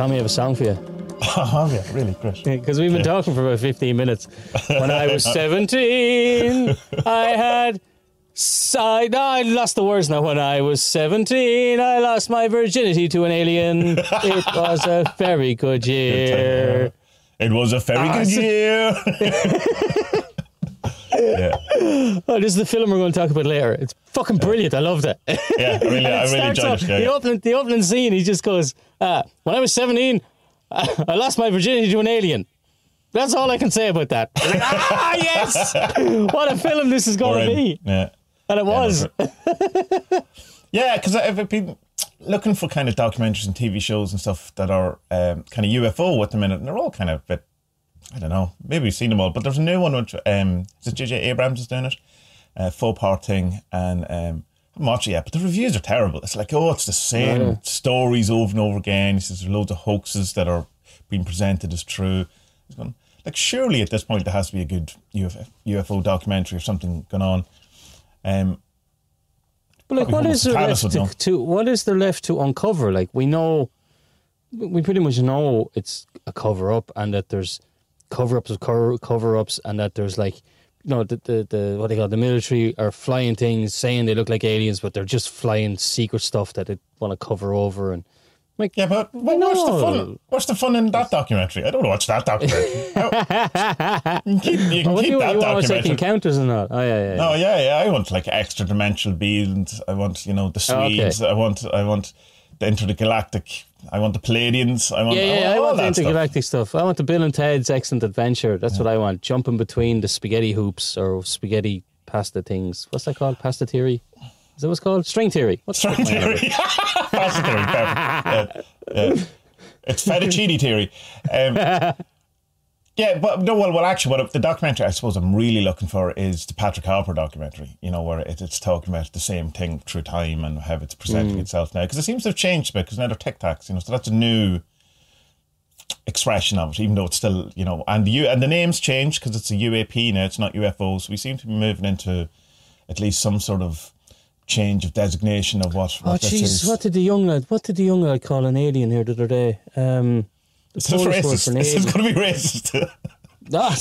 Tommie, I have a song for you. Oh, yeah, really great. Because we've been talking for about 15 minutes. When I was 17, I had. I, no, I lost the words now. When I was 17, I lost my virginity to an alien. It was a very good year. It was a very Ah, good year. Oh, this is the film we're going to talk about later. It's fucking brilliant. I loved it. yeah, I really, I really enjoyed off- it. Yeah, the yeah. opening, the opening scene. He just goes, uh, "When I was 17, I, I lost my virginity to an alien." That's all I can say about that. Like, ah, yes! What a film this is going to be, Yeah. and it was. Yeah, because I've been looking for kind of documentaries and TV shows and stuff that are um, kind of UFO at the minute, and they're all kind of a bit, I don't know, maybe we've seen them all, but there's a new one which um, is it JJ Abrams is doing it, uh, faux part thing, and um, I haven't watched it yet, but the reviews are terrible. It's like, oh, it's the same Yeah. stories over and over again. He says there's loads of hoaxes that are being presented as true. Going, like, surely at this point there has to be a good UFO, UFO documentary or something going on. Um, But like, what is there left to, to? What is there left to uncover? Like, we know, we pretty much know it's a cover up, and that there's cover ups of cover ups, and that there's like, you know, the, the the what they call the military are flying things, saying they look like aliens, but they're just flying secret stuff that they want to cover over, and like, Yeah, but well, what's the fun? What's the fun in that documentary? I don't want to watch that documentary. How- oh. you can keep, you can what do keep you, that you want to take documentary. encounters and that? Oh yeah, yeah. yeah. Oh yeah, yeah. I want like extra dimensional beings. I want you know the Oh, okay. Swedes. I want I want the intergalactic. I want the Pleiadians. I want Yeah, yeah, I all want the that stuff. intergalactic stuff. I want the Bill and Ted's Excellent Adventure. That's what I want. Jumping between the spaghetti hoops or spaghetti pasta things. What's that called? Pasta theory? Is that what's called? String theory. What's String theory. Pasta theory. Perfect. Yeah, yeah. It's fettuccine theory. Um, yeah, but no. Well, well, actually, what the documentary I suppose I'm really looking for is the Patrick Harpur documentary. You know, where it, it's talking about the same thing through time and how it's presenting itself now. Because it seems to have changed a bit. Because now they're Tic Tacs. You know, so that's a new expression of it, even though it's still, you know, and the U and the name's changed because it's a UAP now. It's not UFOs. We seem to be moving into at least some sort of change of designation of what. Oh what this jeez, is. what did the young lad? What did the young lad call an alien here the other day? Um, the Is this Polish word racist? for an This is going to be racist. Ah,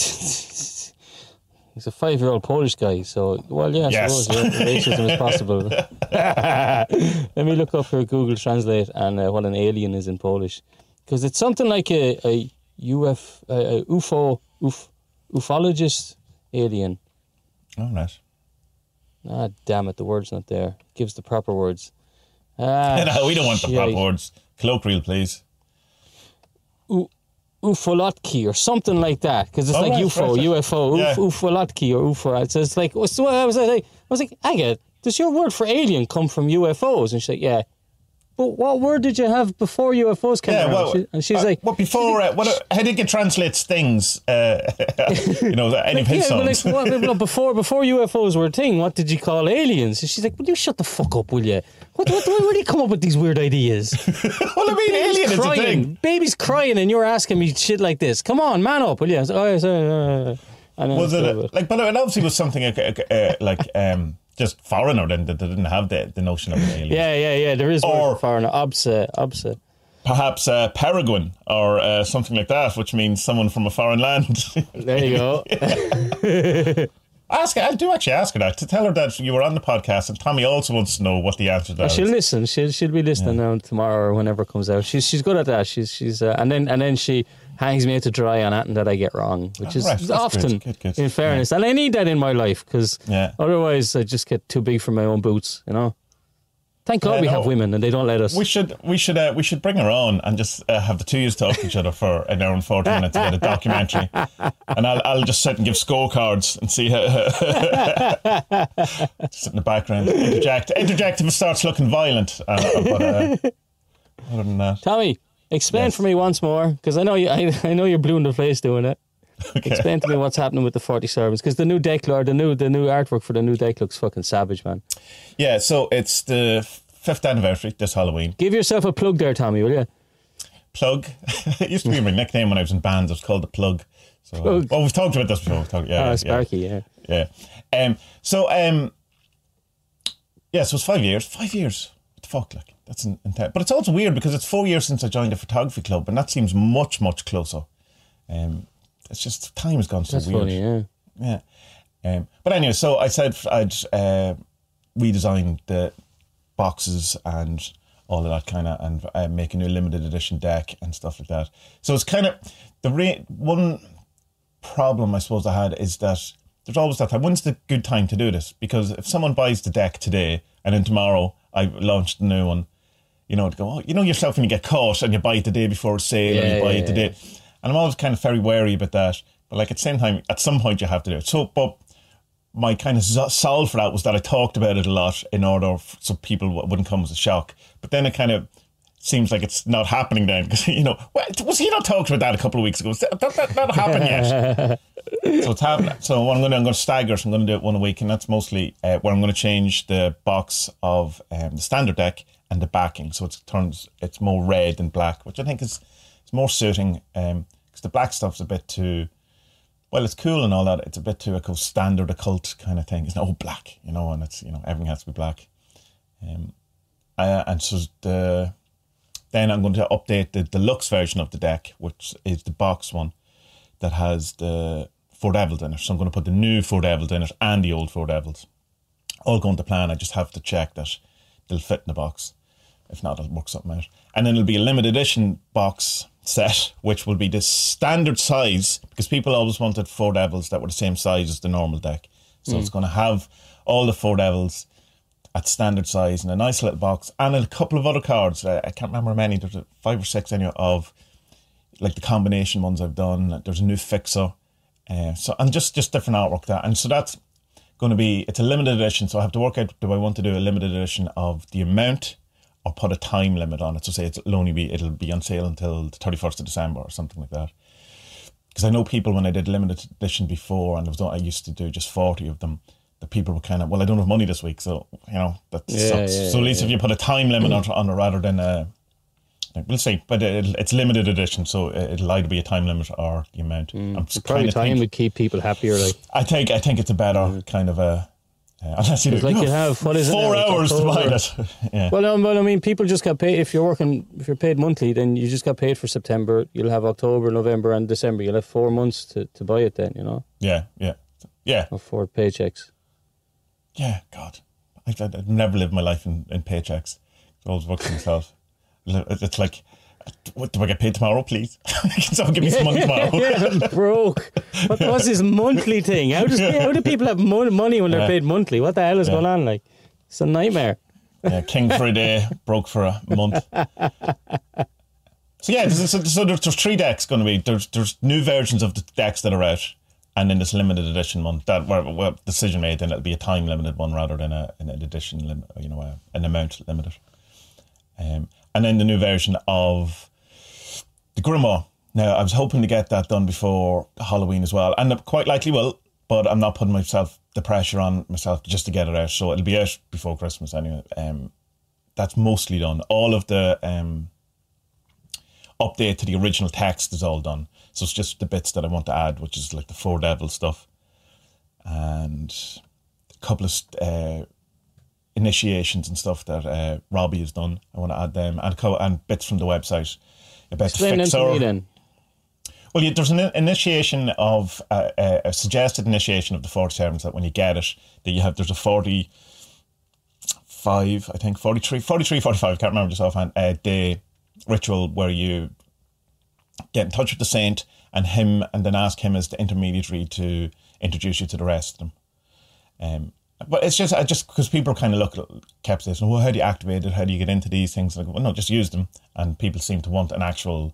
he's a five-year-old Polish guy, so well, yeah, I Yes. suppose yeah, racism is possible. Let me look up here Google Translate and uh, what an alien is in Polish, because it's something like a, a UF, a UFO, uf, ufologist alien. All right. Ah, damn it, the word's not there. Gives the proper words. Ah, no, we don't want the proper shite. words. Colloquial, please. U- ufoludki or something like that because it's Oh, like right, UFO, right. UFO, Yeah. uf- ufoludki or UFO. So it's like, so I was like, I was like, Aga, does your word for alien come from UFOs? And she's like, yeah. But what word did you have before UFOs came Yeah, around? well, She- and she's uh, like, what before? Uh, what? Uh, how did it translates things? Uh, you know, any his yeah, but like, well, before before UFOs were a thing, what did you call aliens? And she's like, will you shut the fuck up, will you? What, what, where do you come up with these weird ideas? well, I mean, alien is a crying, thing. baby's crying, and you're asking me shit like this. Come on, man up, will you? I was oh, sorry, uh, I know, Was it a, like? But it obviously was something uh, uh, like um, just foreigner then that they didn't have the, the notion of an alien. Yeah, yeah, yeah. There is Or- foreigner. Obsa, obsa. Perhaps uh, peregrine or uh, something like that, which means someone from a foreign land. There you go. ask. I do actually ask her that to tell her that you were on the podcast, and Tommie also wants to know what the answer to that Oh, she'll is. listen. She'll she'll be listening now tomorrow or whenever it comes out. She's she's good at that. She's she's uh, and then and then she hangs me out to dry on anything that I get wrong, which is right, often, good, good, good. in fairness, and I need that in my life because Yeah. otherwise I just get too big for my own boots. You know. Thank God Yeah, we no. have women and they don't let us. We should we should uh, we should bring her on and just uh, have the two of you talk to each other for an hour and forty minutes about a documentary, and I'll I'll just sit and give scorecards and see her just sit in the background interject interject if it starts looking violent. Uh, but uh, other than that, Tommie, explain Yes. for me once more because I know you. I, I know you're blue in the face doing it. Explain to me what's happening with the forty servants because the new deck or the new the new artwork for the new deck looks fucking savage, man. yeah. So it's the fifth anniversary this Halloween. Give yourself a plug there, Tommie, will you? Plug. it used to be my nickname when I was in bands. It was called the Plug. So, uh, Plug. well, we've talked about this before. Talked, yeah, Ah, yeah, Sparky, yeah. yeah. Um, so, um, yeah, so it's five years. Five years. What the fuck, like that's in, intense. But it's also weird because it's four years since I joined a photography club, and that seems much much closer. Um, it's just time has gone so That's weird. funny, yeah. Yeah. Um, but anyway, so I said I'd uh, redesign the boxes and all of that kind of, and uh, make a new limited edition deck and stuff like that. So it's kind of the re- one problem I suppose I had is that there's always that time. When's the good time to do this? Because if someone buys the deck today and then tomorrow I launch the new one, you know, to go, oh, you know yourself when you get caught and you buy it the day before a sale or Yeah, you buy yeah, it the day. And I'm always kind of very wary about that. But like at the same time, at some point you have to do it. So, but my kind of solve for that was that I talked about it a lot in order f- so people w- wouldn't come as a shock. But then it kind of seems like it's not happening then because you know well, was he not talking about that a couple of weeks ago? That that, that happened yet? so it's happening. So what I'm going to I'm going to stagger. So I'm going to do it one a week, and that's mostly uh, where I'm going to change the box of um, the standard deck and the backing. So it turns it's more red than black, which I think is it's more suiting because the black stuff's a bit too well, it's cool and all that. It's a bit too a cool standard occult kind of thing. It's not all black, you know, and it's you know everything has to be black. Um, uh, and so the then I'm going to update the deluxe version of the deck, which is the box one that has the four devils in it. So I'm going to put the new four devils in it and the old four devils. All going to plan. I just have to check that they'll fit in the box. If not, I'll work something out. And then it'll be a limited edition box set, which will be the standard size because people always wanted four devils that were the same size as the normal deck. So it's going to have all the four devils at standard size in a nice little box and a couple of other cards. I, I can't remember how many. There's five or six anyway of like the combination ones I've done. There's a new fixer. Uh, so and just just different artwork that and so that's going to be it's a limited edition. So I have to work out do I want to do a limited edition of the amount or put a time limit on it. So say it's, it'll only be it'll be on sale until the thirty first of December or something like that. Because I know people when I did limited edition before and was I used to do just forty of them. The people were kind of well, I don't have money this week, so you know that Yeah, sucks. yeah, so at least yeah. if you put a time limit on, on it rather than a we'll see, but it, it's limited edition, so it'll either be a time limit or the amount. Mm, I'm just Probably time think- would keep people happier. Like I think I think it's a better kind of a uh, unless you, It's like you have- what is it four now? Hours to buy it. yeah. Well, no, but I mean, people just got paid. If you're working, if you're paid monthly, then you just got paid for September. You'll have October, November, and December. You'll have four months to, to buy it. Then you know, yeah, yeah, yeah, or four paychecks. yeah. God, I, I'd, I'd never lived my life in, in paychecks. I always worked myself. It's like, what do I get paid tomorrow, please? Can someone give me some money tomorrow? yeah, I'm broke. What was this monthly thing? How does how do people have mon- money when they're Yeah. paid monthly? What the hell is Yeah. going on? Like, it's a nightmare. Yeah, king for a day, broke for a month. So yeah, there's, so, so there's, there's three decks going to be. There's there's new versions of the decks that are out, and then this limited edition one that where, where decision made. Then it'll be a time limited one rather than a, an edition, lim, you know, a, an amount limited. Um, and then the new version of the Grimoire. Now I was hoping to get that done before Halloween as well, and quite likely will. But I'm not putting myself the pressure on myself just to get it out. So it'll be out before Christmas anyway. Um, that's mostly done. All of the um, update to the original text is all done. So it's just the bits that I want to add, which is like the Four Devil stuff and a couple of uh, initiations and stuff that uh, Robbie has done. I want to add them and co- and bits from the website about Explain the them fixer. me then. Well, yeah, there's an initiation of uh, uh, a suggested initiation of the 47s that when you get it, that you have there's a 45, I think 43, 43, 45, I can't remember just offhand, uh, day ritual where you get in touch with the saint and him, and then ask him as the intermediary to introduce you to the rest of them. Um, but it's just, I just because people kind of look, at kept saying, well, how do you activate it? How do you get into these things? Like, well, no, just use them. And people seem to want an actual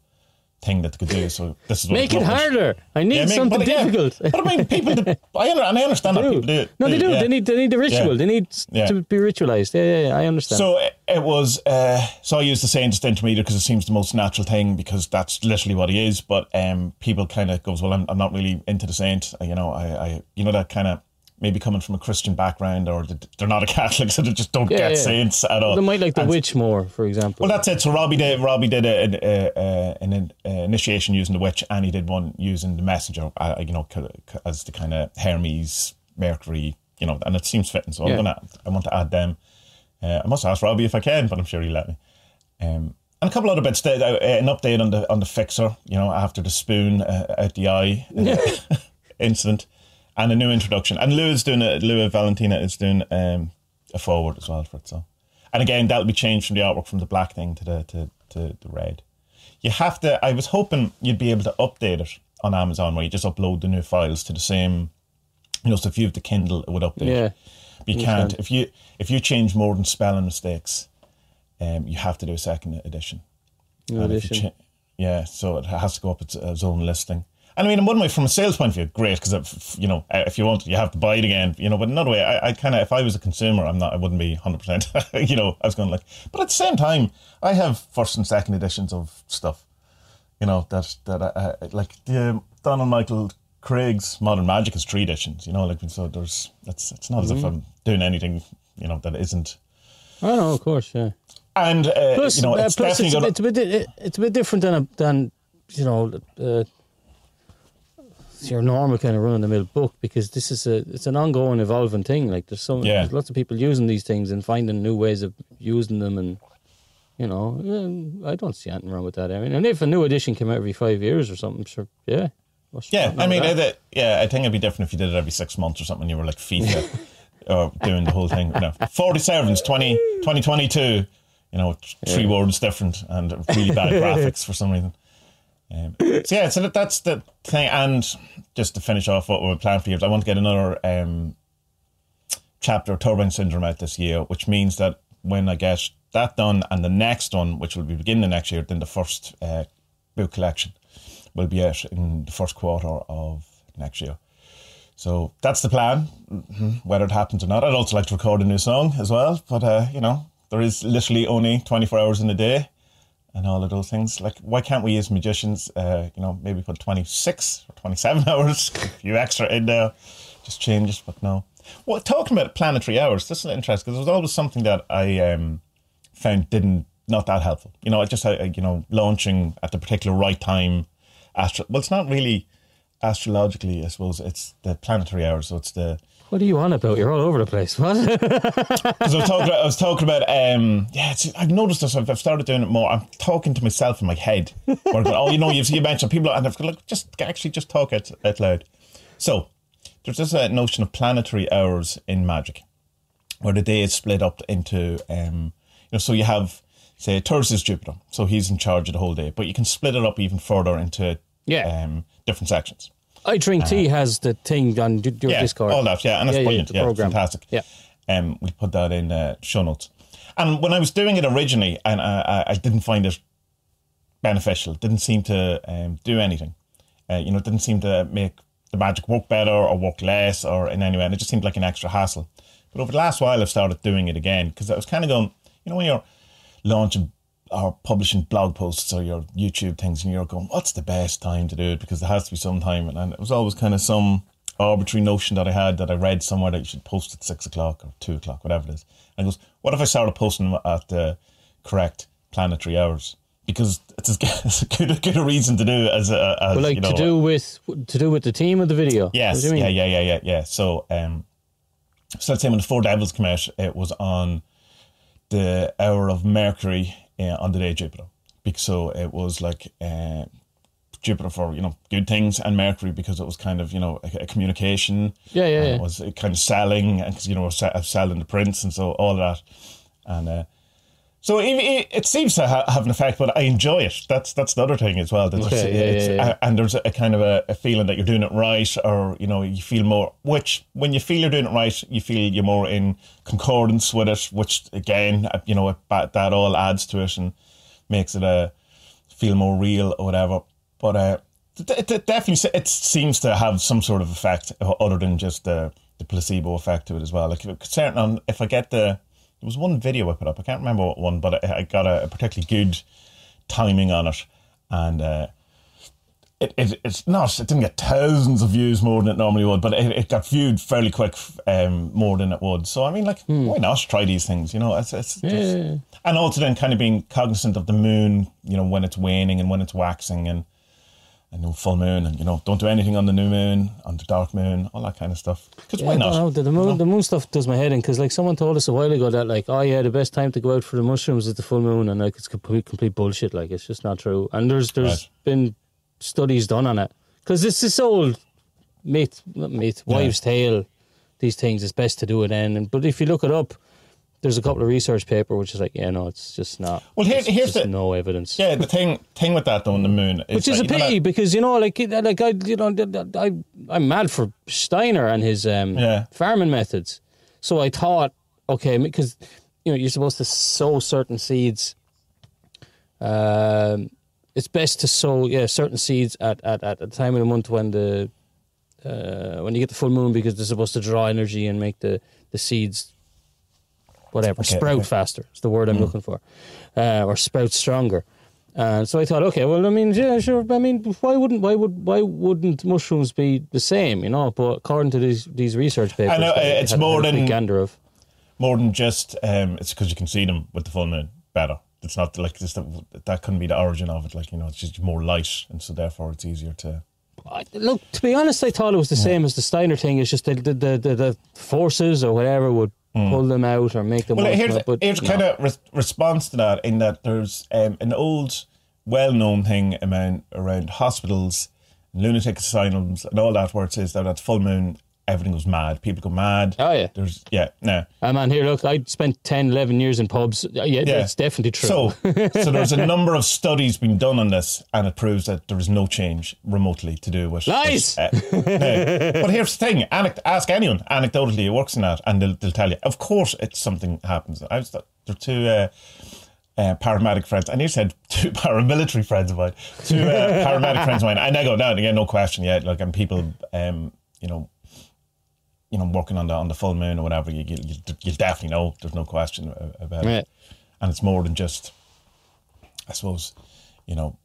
thing that they could do. So this is what Make it harder. I need Yeah, make- something but again- difficult. But I mean, people. Do, I, and I understand that people do. it- No, they do. yeah. They need they need the ritual. Yeah. They need to be ritualized. Yeah, yeah, yeah. I understand. So it, it was. Uh, so I used the saying just intermediate because it seems the most natural thing because that's literally what he is. But um, people kind of goes, well, I'm, I'm not really into the saint. You know, I, I you know that kind of maybe coming from a Christian background or th- they're not a Catholic, so they just don't Yeah, get yeah. saints at all. they might like the And- witch more, for example. Well, that's it. So Robbie did. Robbie did a, a, a, an uh, initiation using the witch, and he did one using the messenger. Uh, you know, as the kind of Hermes, Mercury. You know, and it seems fitting. So Yeah. I'm gonna. I want to add them. Uh, I must ask Robbie if I can, but I'm sure he'll let me. Um, and a couple other bits. That, uh, an update on the on the fixer. You know, after the spoon uh, out the eye uh, incident, and a new introduction. And Lou is doing a Lou Valentina is doing um, a forward as well for it. So, and again, that'll be changed from the artwork from the black thing to the to, to the red. You have to. I was hoping you'd be able to update it on Amazon, where you just upload the new files to the same. You know, so if you have the Kindle, it would update. Yeah. But you can't if you if you change more than spelling mistakes, um, you have to do a second edition. New And if you edition. cha- yeah, so it has to go up its, its own listing. And I mean, in one way, from a sales point of view, great because if you know if you want, you have to buy it again. You know, but another way, I, I kind of if I was a consumer, I'm not, I wouldn't be hundred percent. You know, I was going like, but at the same time, I have first and second editions of stuff. You know that that I, I, like the Donald Michael Kraig's Modern Magick is three editions. You know, like so there's it's it's not as if I'm doing anything. You know that isn't. I know, of course, yeah. And uh, Plus, you know, uh, it's plus definitely it's, going it's a bit it, it's a bit different than a, than you know uh, your normal kind of run of the mill book because this is a it's an ongoing evolving thing. Like there's so Yeah. there's lots of people using these things and finding new ways of using them and. You know, I don't see anything wrong with that. I mean, and if a new edition came out every five years or something, sure, yeah. Yeah, I mean, that? uh, yeah, I think it'd be different if you did it every six months or something. You were like FIFA or doing the whole thing. No, 47s, 20, 2022, you know, three words different and really bad graphics for some reason. Um, so yeah, so that, that's the thing. And just to finish off what we're planning for years, I want to get another um, chapter of Turbine Syndrome out this year, which means that when I get that done and the next one, which will be beginning next year, then the first uh, book collection will be out in the first quarter of next year. So that's the plan. Mhm. Whether it happens or not, I'd also like to record a new song as well. But uh, you know, there is literally only twenty four hours in a day, and all of those things. Like, why can't we as magicians, uh, you know, maybe put twenty six or twenty seven hours, a few extra in there, just change it. But no. Well, talking about planetary hours, this is interesting because it was always something that I um, found didn't not that helpful. You know, I just uh, you know launching at the particular right time. Astro- well, it's not really astrologically, I suppose. It's the planetary hours, so it's the what are you on about? You're all over the place. What? because I was talking about, I was talking about um yeah it's, I've noticed this I've, I've started doing it more I'm talking to myself in my head going, oh you know you've you mentioned people and I've got like just actually just talk it out loud so there's this uh, notion of planetary hours in magic where the day is split up into um you know so you have say Thursday's Jupiter so he's in charge of the whole day but you can split it up even further into Yeah. um different sections I Drink Tea has the thing on your Uh, yeah, Discord. all that, yeah, and that's Yeah, yeah, brilliant. Yeah, program. fantastic. Yeah. um, we put that in uh, show notes. And when I was doing it originally, and I, I, I didn't find it beneficial, it didn't seem to um, do anything. Uh, you know, it didn't seem to make the magic work better or work less or in any way, and it just seemed like an extra hassle. But over the last while, I've started doing it again because I was kind of going, you know, when you're launching or publishing blog posts or your YouTube things, and you're going, what's the best time to do it? Because there has to be some time, and, and it was always kind of some arbitrary notion that I had that I read somewhere that you should post at six o'clock or two o'clock, whatever it is. And it goes, what if I started posting at the correct planetary hours? Because it's as, it's a good, good a reason to do as a as, But like you know, to do with to do with the team of the video. Yes, What do you mean? yeah, yeah, yeah, yeah, yeah. So, um, so let's say when the Four Devils came out, it was on the hour of Mercury uh, on the day of Jupiter. Because so it was like uh, Jupiter for you know good things, and Mercury because it was kind of you know a, a communication. Yeah, yeah, yeah. It was kind of selling, and because you know selling the prints, and so all that, and. Uh, so it, it, it seems to ha- have an effect, but I enjoy it. That's that's the other thing as well. that Okay, yeah, it's- yeah, yeah. uh, and there's a, a kind of a, a feeling that you're doing it right, or you know, you feel more. Which when you feel you're doing it right, you feel you're more in concordance with it. Which again, uh, you know, it, that all adds to it and makes it uh, feel more real or whatever. But uh, it, it definitely it seems to have some sort of effect other than just the the placebo effect to it as well. Like certain if I get the there was one video I put up. I can't remember what one, but I, I got a, a particularly good timing on it, and uh, it, it it's not. It didn't get thousands of views more than it normally would, but it, it got viewed fairly quick, um, more than it would. So I mean, like, why not try these things? You know, it's, it's just- Yeah. and also then kind of being cognizant of the moon. You know, when it's waning and when it's waxing, and and no full moon, and you know, don't do anything on the new moon, on the dark moon, all that kind of stuff. Because Yeah, why don't know, the, the moon, You know? the moon stuff does my head in because like someone told us a while ago that like oh yeah the best time to go out for the mushrooms is the full moon and like it's complete complete bullshit like it's just not true and there's there's Right. been studies done on it because it's this old myth not myth Yeah. wives tale these things it's best to do it then but if you look it up there's a couple of research paper which is like yeah no it's just not Well, here- here's just the- no evidence Yeah, the thing thing with that though on the moon, is which is a that, you know pity because you know, like, like I, you know, I, I'm mad for Steiner and his um, Yeah. farming methods. So I thought, okay, because you know, you're supposed to sow certain seeds. Um, it's best to sow, yeah, certain seeds at at at the time of the month when the uh, when you get the full moon because they're supposed to draw energy and make the the seeds whatever Okay, sprout okay. faster. It's the word I'm looking for, uh, or sprout stronger. And so I thought, okay, well, I mean, yeah, sure. I mean, why wouldn't why would why wouldn't mushrooms be the same? You know, but according to these these research papers, I know, it's more than- gander of. more than just um, it's because you can see them with the full moon better. It's not like just that, that couldn't be the origin of it. Like you know, it's just more light, and so therefore it's easier to. I, look, to be honest, I thought it was the same as the Steiner thing. It's just the the, the, the forces or whatever would pull them out or make them. Well, work, here's but here's no. kind of re- response to that in that there's um, an old, well-known thing around around hospitals, lunatic asylums, and all that, where it says that at full moon everything goes mad, people go mad. Oh, yeah. there's yeah, no. Ah, man, here, look, I spent 10, 11 years in pubs. Yeah, Yeah. that's definitely true. So, so there's a number of studies being done on this, and it proves that there is no change remotely to do with Lies! with, uh, no. But here's the thing: anec- ask anyone anecdotally who works in that, and they'll, they'll tell you. Of course, it's something happens. I was there are two. Uh, uh, paramedic friends, and you said two paramilitary friends of mine, two uh, paramedic friends of mine, and I go, no, again, no question, yet. like, and people, um, you know, you know, working on the on the full moon or whatever, you you you definitely know. There's no question about it, and it's more than just, I suppose, you know,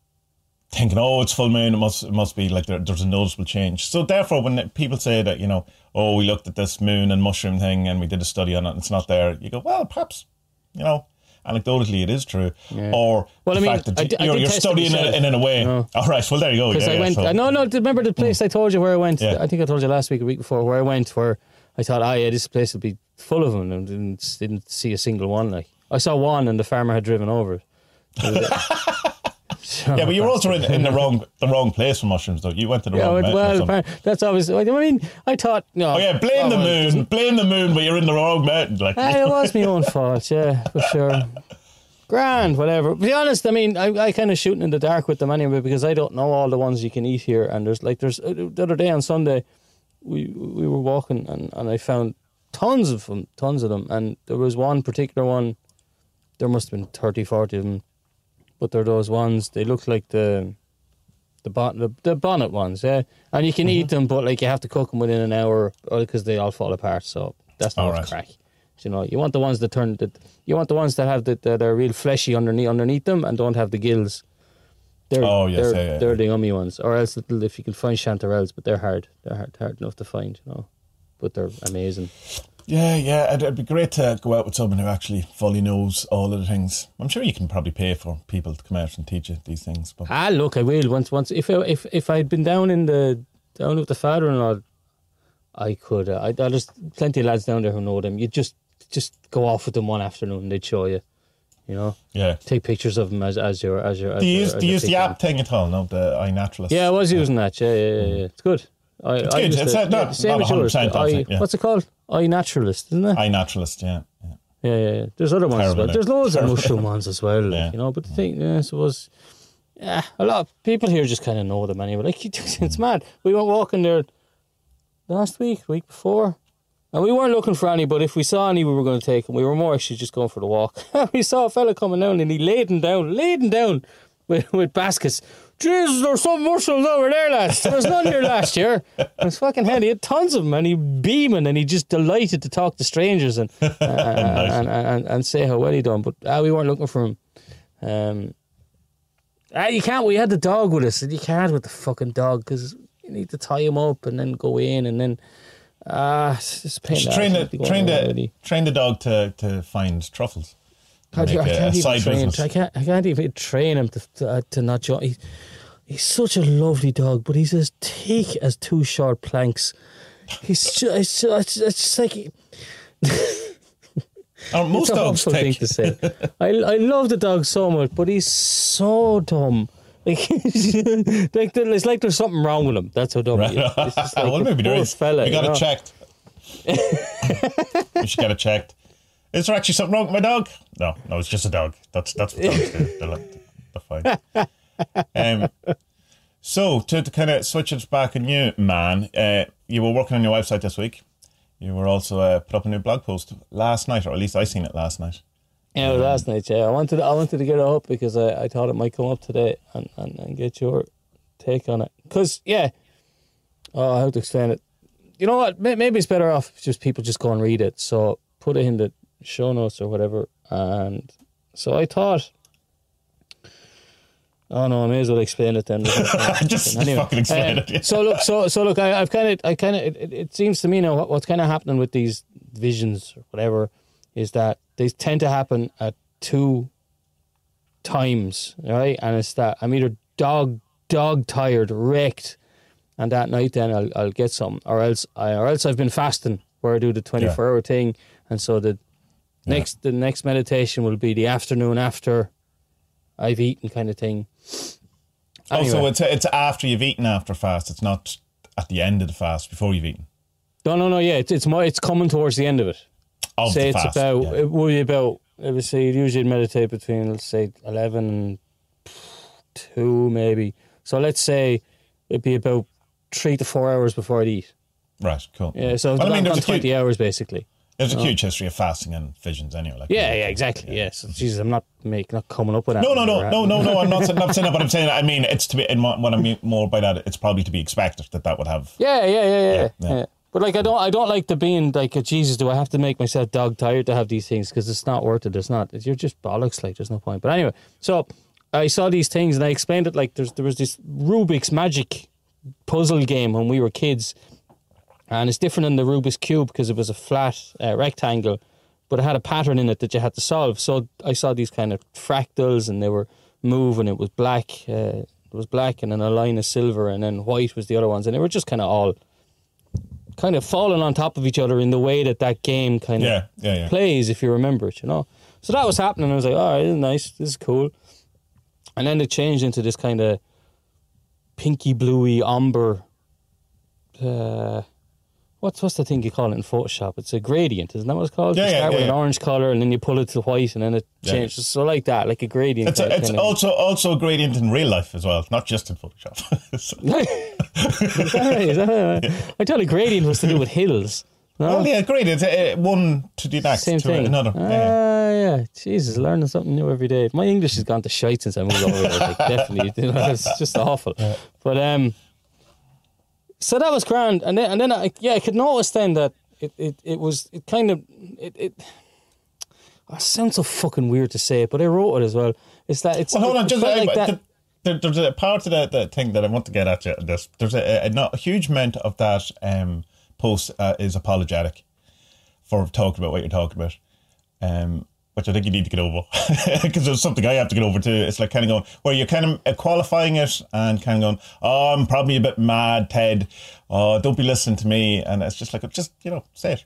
thinking, oh, it's full moon, it must it must be like there, there's a noticeable change. So therefore, when people say that, you know, oh, we looked at this moon and mushroom thing and we did a study on it, and it's not there, you go, well, perhaps, you know. Anecdotally, it is true, or Well, I the mean, fact that I d- I you're, you're studying it in, in a way. No. All right, well, there you go. Because yeah, I yeah, went, so- no, no, remember the place I told you where I went? Yeah. I think I told you last week, or week before, where I went, where I thought, oh yeah, this place would be full of them, and didn't, didn't see a single one. Like I saw one, and the farmer had driven over it. Yeah, but you were also in, in the wrong the wrong place for mushrooms, though. You went to the Yeah, wrong well, or well, that's obviously. I mean, I thought, no. Oh yeah, blame the moon, blame the moon, but you're in the wrong mountain. Like, Aye, it was my own fault, yeah, for sure. Grand, whatever. To be honest, I mean, I, I kind of shooting in the dark with them anyway because I don't know all the ones you can eat here. And there's like, there's uh, the other day on Sunday, we we were walking and, and I found tons of them, tons of them. And there was one particular one, there must have been 30, 40 of them. But they're those ones, they look like the the, bon- the, the bonnet ones, yeah. And you can Mm-hmm. eat them, but like you have to cook them within an hour because they all fall apart. So that's not right. crack. You know, you want the ones that turn that you want the ones that have the, that are real fleshy underneath underneath them and don't have the gills. They're, Oh, yes, they're, yeah, yeah, they're the yummy ones. Or else if you can find chanterelles, but they're hard. They're hard, hard enough to find. You know, but they're amazing. Yeah, yeah, it'd, it'd be great to go out with someone who actually fully knows all of the things. I'm sure you can probably pay for people to come out and teach you these things. But Ah, look, I will once. Once if I, if if I'd been down in the down with the father-in-law, I could. Uh, I, there's plenty of lads down there who know them. You just just go off with them one afternoon. They'd show you. You know, yeah, take pictures of them as as your as your. As do you use do you use the app thing at all? No, the iNaturalist. Yeah, I was using that. Yeah, yeah, yeah. yeah. It's good. I, It's I good. It's it. not- same not as yours. 100%, I I- yeah. What's it called? iNaturalist, isn't it? iNaturalist. Yeah, yeah. Yeah, yeah, yeah. There's other ones as well. name. There's loads Terrible of mushroom ones as well. like, Yeah. You know, but the thing, yeah, I suppose, yeah, a lot of people here just kind of know them anyway. Like it's mad. We went walking there last week, week before, and we weren't looking for any. But if we saw any, we were going to take them. We were more actually just going for the walk. we saw a fella coming down, and he laid them down, laid them down with with baskets. Jesus, there's some mushrooms over there, lads. There was none here last year. It was fucking head. He had tons of them, and he beaming, and he just delighted to talk to strangers and uh, and, and, and say how well he done. But ah, we weren't looking for him. Um, ah, you can't. We had the dog with us, and you can't with the fucking dog because you need to tie him up and then go in and then ah, it's just pain. in Just the train the train the train the dog to to find truffles. I, a can't even train. I can't. I can't even train him to to, uh, to not join. He, He's such a lovely dog, but he's as thick as two short planks. He's just, it's, just, it's just like Or most it's a dogs thing take. to say. I I love the dog so much, but he's so dumb. Like, like it's like there's something wrong with him. That's how dumb he is. It's just like well, maybe there is. Fella, we got you it checked. we should get it checked. Is there actually something wrong with my dog? No, no, it's just a dog. That's that's what dogs do. They're, like, they're fine. Um, so to, to kind of switch it back on you, man, uh, you were working on your website this week. You were also uh, put up a new blog post last night, or at least I seen it last night. Yeah, was last night. Yeah, I wanted I wanted to get it up because I, I thought it might come up today and, and, and get your take on it. Because yeah, oh, how to explain it? You know what? Maybe it's better off just people just go and read it. So put it in the show notes or whatever. And so I thought. Oh no, I may as well explain it then. just, just fucking explain Um, it. yeah. So look, so so look, I, I've kind of, I kind of, it, it, seems to me now what, what's kind of happening with these visions or whatever is that they tend to happen at two times, right? And it's that I'm either dog dog tired, wrecked, and that night then I'll I'll get some, or else I, or else I've been fasting where I do the 24 hour thing, and so the next the next meditation will be the afternoon after I've eaten kind of thing. Oh, so it's it's after you've eaten after fast. It's not at the end of the fast before you've eaten. No, no, no. Yeah, it's it's more, it's coming towards the end of it. Of say it's fast. about yeah. it would be about. I would say usually meditate between let's say eleven and two maybe. So let's say it'd be about three to four hours before I'd eat. Right, cool. Yeah, so well, I mean, there's twenty huge, hours basically. There's a huge history of fasting and visions anyway. Like Yeah, yeah, exactly. Yeah. So, Jesus, I'm not making, not coming up with that. No, no, no, no, no, no. I'm not, not saying that, but I'm saying I mean it's to be. And what I mean more by that, it's probably to be expected that that would have. Yeah, yeah, yeah, yeah, Yeah, yeah. But like, I don't, I don't like the being like, Jesus, do I have to make myself dog tired to have these things? Because it's not worth it. It's not. It's, you're just bollocks. Like, there's no point. But anyway, so I saw these things and I explained it like there's there was this Rubik's magic puzzle game when we were kids, and it's different than the Rubik's cube because it was a flat uh, rectangle, but it had a pattern in it that you had to solve. So I saw these kind of fractals and they were moving. It was black. Uh, it was black and then a line of silver and then white was the other ones and they were just kind of all kind of falling on top of each other in the way that that game kind of Yeah, yeah, yeah. plays if you remember it you know so that was happening I was like oh this is nice this is cool and then it changed into this kind of pinky bluey umber uh, what's what's the thing you call it in Photoshop it's a gradient isn't that what it's called Yeah, you yeah, start with yeah, an orange color and then you pull it to white and then it Yeah. changes so like that like a gradient It's a, it's of- also also a gradient in real life as well, not just in Photoshop. So- is that right? Is that right? I thought a gradient was to do with hills. No? well, yeah, gradient. Uh, one to the next, Same to thing. another. Ah, yeah. yeah. Jesus, learning something new every day. My English has gone to shite since I moved over there. Like, definitely, you know, it's just awful. But um, so that was grand, and then and then I yeah I could notice then that it it, it was it kind of it it. oh, it sounds so fucking weird to say it, but I wrote it as well. It's that it's Well, hold on, just I, like that. th- there, there's a part of the, the thing that I want to get at you. This there's a, a, not a huge amount of that um, post uh, is apologetic for talking about what you're talking about, um, which I think you need to get over because there's something I have to get over too. It's like kind of going where you're kind of uh, qualifying it and kind of going, "Oh, I'm probably a bit mad, Ted. Oh, don't be listening to me." And it's just like just you know say it.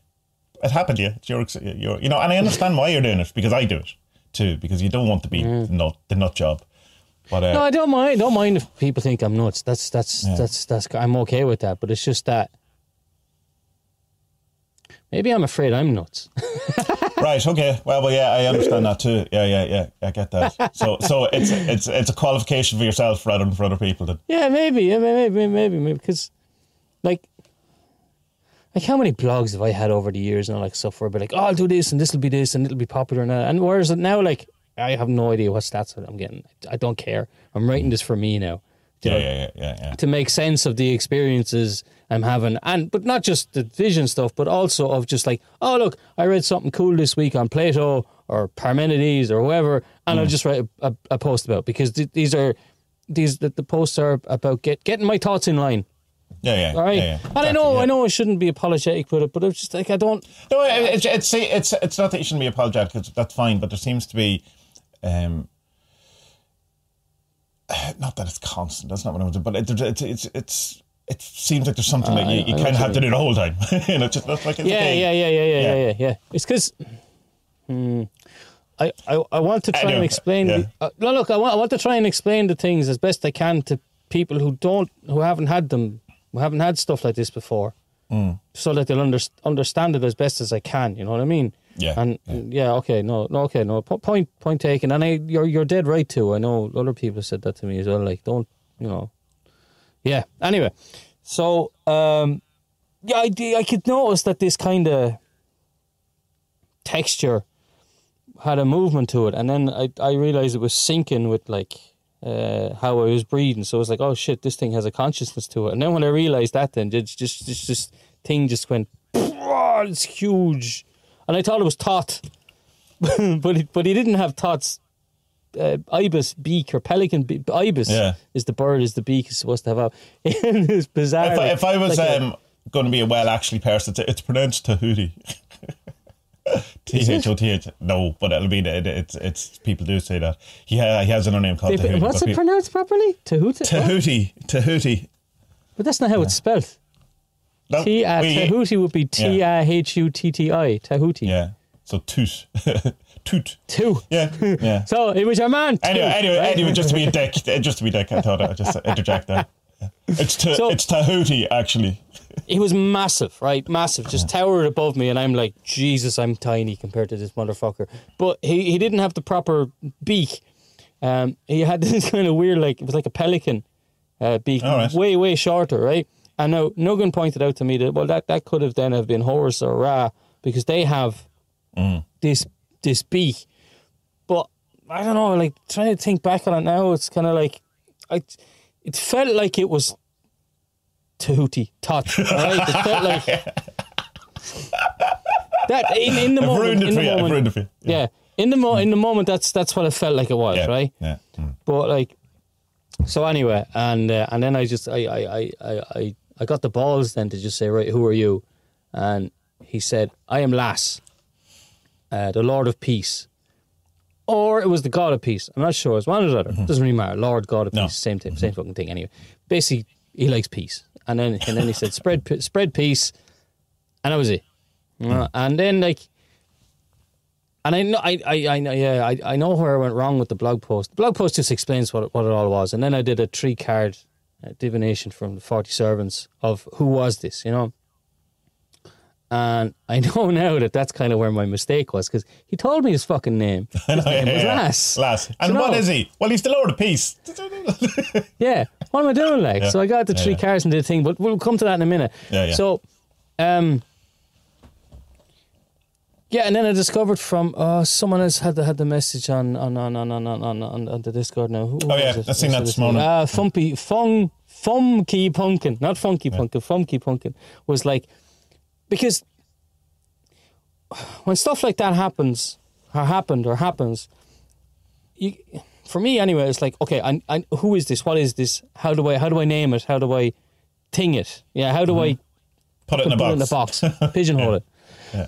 It happened to you. It's your, your you know, and I understand why you're doing it because I do it too because you don't want to be the nut the nut job. But uh, No, I don't mind. Don't mind if people think I'm nuts. That's that's that's that's. I'm okay with that. But it's just that maybe I'm afraid I'm nuts. Right. Okay. Well, well, yeah, I understand that too. Yeah, yeah, yeah. I get that. So, so it's it's it's a qualification for yourself rather than for other people. That yeah, maybe. Yeah, maybe, maybe, maybe. Because, like, like how many blogs have I had over the years and all like stuff where I'd be like, oh, I'll do this and this will be this and it'll be popular and that. And whereas now, like, I have no idea what stats I'm getting. I don't care. I'm writing this for me now. Yeah, know? yeah, yeah, yeah, yeah. to make sense of the experiences I'm having, and but not just the vision stuff, but also of just like, oh look, I read something cool this week on Plato or Parmenides or whoever, and I'll just write a, a, a post about it because th- these are these the, the posts are about get getting my thoughts in line. Yeah, yeah. All right, yeah, yeah. and I know yeah. I know I shouldn't be apologetic with it, but it's just like I don't. No, it's it's it's it's not that you shouldn't be apologetic. 'cause that's fine, but there seems to be, um, not that it's constant. That's not what I was. Doing, but it, it's it's it's it seems like there's something that you, you kind of have to do the whole time. you know, just like it's Yeah, okay. yeah, yeah, yeah, yeah, yeah, Yeah. yeah, yeah. It's because I, I I want to try and explain. yeah. The, uh, no, look, I want I want to try and explain the things as best I can to people who don't, who haven't had them, who haven't had stuff like this before, Mm. so that they'll under, understand it as best as I can. You know what I mean? Yeah, And yeah, okay, no, no, okay, no. Point, point taken. And I, you're you're dead right too. I know other people said that to me as well. Like, don't, you know. Yeah. Anyway, so um, yeah, I I could notice that this kind of texture had a movement to it, and then I I realized it was syncing with like uh, how I was breathing. So I was like, oh shit, this thing has a consciousness to it. And then when I realized that, then just just just this thing just went, it's huge, and I thought it was Thoth, but it, but he didn't have Thoth's. Uh, ibis beak or pelican beak. ibis Yeah. is the bird is the beak is supposed to have out. it's bizarre. If I, if I was like a- um, going to be a well actually person, it's, it's pronounced Tahuti. T H O T H. No, but it'll be it, it's it's people do say that. He ha, he has another name called Tahuti. what's it pe- pronounced properly? Tahuti. Tahuti. Tahuti. But that's not how it's spelled. No, T uh, we- Tahuti would be T I H U T T I. Tahuti. Yeah. So toot. toot. Two. Yeah. Yeah. So it was your man. Toot, Anyway, anyway, right? anyway, just to be a dick, just to be a dick, I thought I'd just interject there. It's ta- So- it's Tahuti actually. He was massive, right? Massive, just towered above me, and I'm like, Jesus, I'm tiny compared to this motherfucker. But he, he didn't have the proper beak. Um, he had this kind of weird, like it was like a pelican uh, beak, right. way way shorter, right? And now Nugan pointed out to me that well, that that could have then have been Horus or Ra because they have this this be? But I don't know, like trying to think back on it now, it's kind of like I. It felt like it was Tahuti, Thoth. All right, it felt like that in, in the I've moment. in the you. Moment, ruined it for you. yeah. In the mo- in the moment, that's that's what it felt like it was, Yeah. right? Yeah. Mm. But like, so anyway, and uh, and then I just I I, I I I I got the balls then to just say right, who are you? And he said, I am Lass, uh, the Lord of Peace, or it was the God of Peace. I'm not sure. It's one or the other. Doesn't really matter. Lord, God of No. Peace, same thing, same fucking thing. Anyway, basically, he likes peace. And then and then he said, spread spread peace, and that was it. Uh, and then like. And I know, I, I, I know, yeah, I, I know where I went wrong with the blog post. The blog post just explains what it, what it all was, and then I did a three card uh, divination from the forty servants of who was this, you know. And I know now that that's kind of where my mistake was because he told me his fucking name. His name was Lass. Lass. And you what know? is he? Well, he's the Lord of Peace. Yeah, what am I doing? Like, Yeah. so I got the Yeah, three yeah. cards and did the thing, but we'll come to that in a minute. Yeah, yeah. So, um, yeah, and then I discovered from uh, someone else had the, had the message on on on on on on, on, on the Discord now. Who Oh, yeah, was it? I seen that this morning. Uh, Fumpy Fung Funky Pumpkin, not Funky Pumpkin. Funky Pumpkin was like because when stuff like that happens or happened or happens, you for me anyway, it's like okay, I, I, who is this? What is this? How do I how do I name it? How do I ting it? Yeah, how do I mm-hmm. Put it in a put box. it in a box, pigeonhole it? Yeah.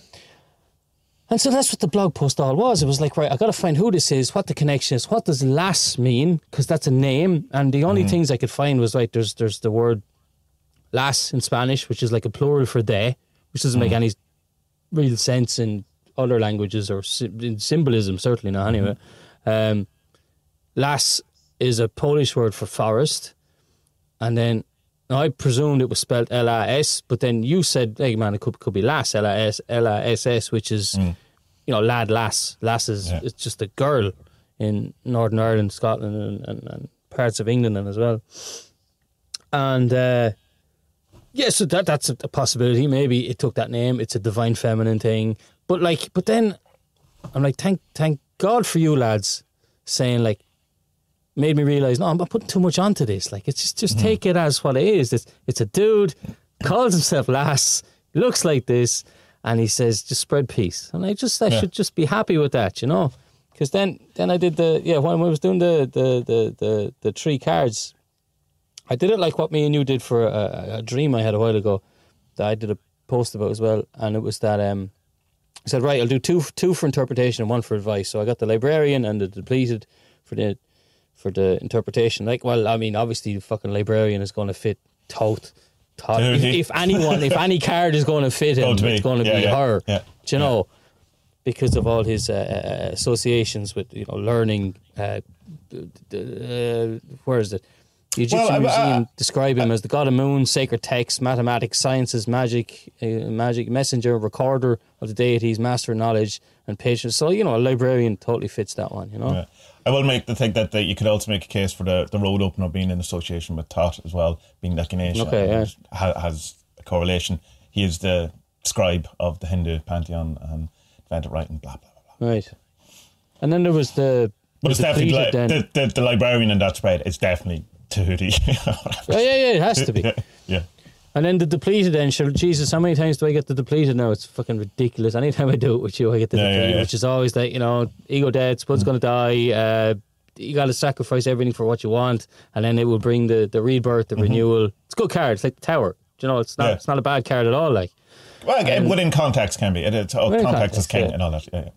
And so that's what the blog post all was. It was like, right, I got to find who this is, what the connection is, what does lass mean, because that's a name. And the only mm-hmm. things I could find was like, there's there's the word las in Spanish, which is like a plural for they, which doesn't make any real sense in other languages or symbolism, certainly not anyway. Um, las is a Polish word for forest. And then I presumed it was spelled L A S, but then you said, hey man, it could, could be lass, L A S, L A S S, which is, you know, lad, lass. Lass is Yeah. it's just a girl in Northern Ireland, Scotland, and, and, and parts of England and as well. And uh, yeah, so that that's a, possibility. Maybe it took that name. It's a divine feminine thing. But like, but then I'm like, thank thank God for you lads saying like made me realize no, I'm not putting too much onto this. Like it's just just hmm. take it as what it is. It's it's a dude calls himself Lass, looks like this, and he says just spread peace. And I just I Yeah. should just be happy with that, you know. Because then then I did the yeah when I was doing the the the the, the three cards. I did it like what me and you did for a, a dream I had a while ago that I did a post about as well, and it was that um, I said right, I'll do two two for interpretation and one for advice. So I got the librarian and the depleted for the for the interpretation. Like, well, I mean, obviously the fucking librarian is going to fit Thoth. Thoth. If, if anyone, if any card is going to fit him, it's going to Yeah, be yeah, her. yeah, Do you know? Because of all his uh, uh, associations with you know learning, uh, uh, where is it? The Egyptian Well, Museum describe him as the god of moon, sacred texts, mathematics, sciences, magic, uh, magic messenger, recorder of the deities, master of knowledge, and patience. So you know, a librarian totally fits that one. You know, Yeah. I will make the thing that, that you could also make a case for the, the road opener being in association with Tot as well, being that Ganesha Okay, yeah. ha- has a correlation. He is the scribe of the Hindu pantheon and invented writing, blah, blah, blah, blah. right. And then there was the. But it's definitely li- the, the, the librarian in that spread is definitely Tahuti. Oh, yeah, yeah, it has to be. yeah, yeah. And then the depleted then, sure, Jesus, how many times do I get the depleted now? It's fucking ridiculous. Anytime I do it with you, I get the Yeah, yeah, depleted, yeah. which is always like, you know, ego dead, Spud's going to die, uh, you got to sacrifice everything for what you want, and then it will bring the, the rebirth, the renewal. It's a good card. It's like the tower. Do you know, it's not Mm-hmm. Yeah. it's not a bad card at all. Like, Well, again, within context can be. It, it's, oh, Within context, is context, king yeah. and all that. Yeah, yeah.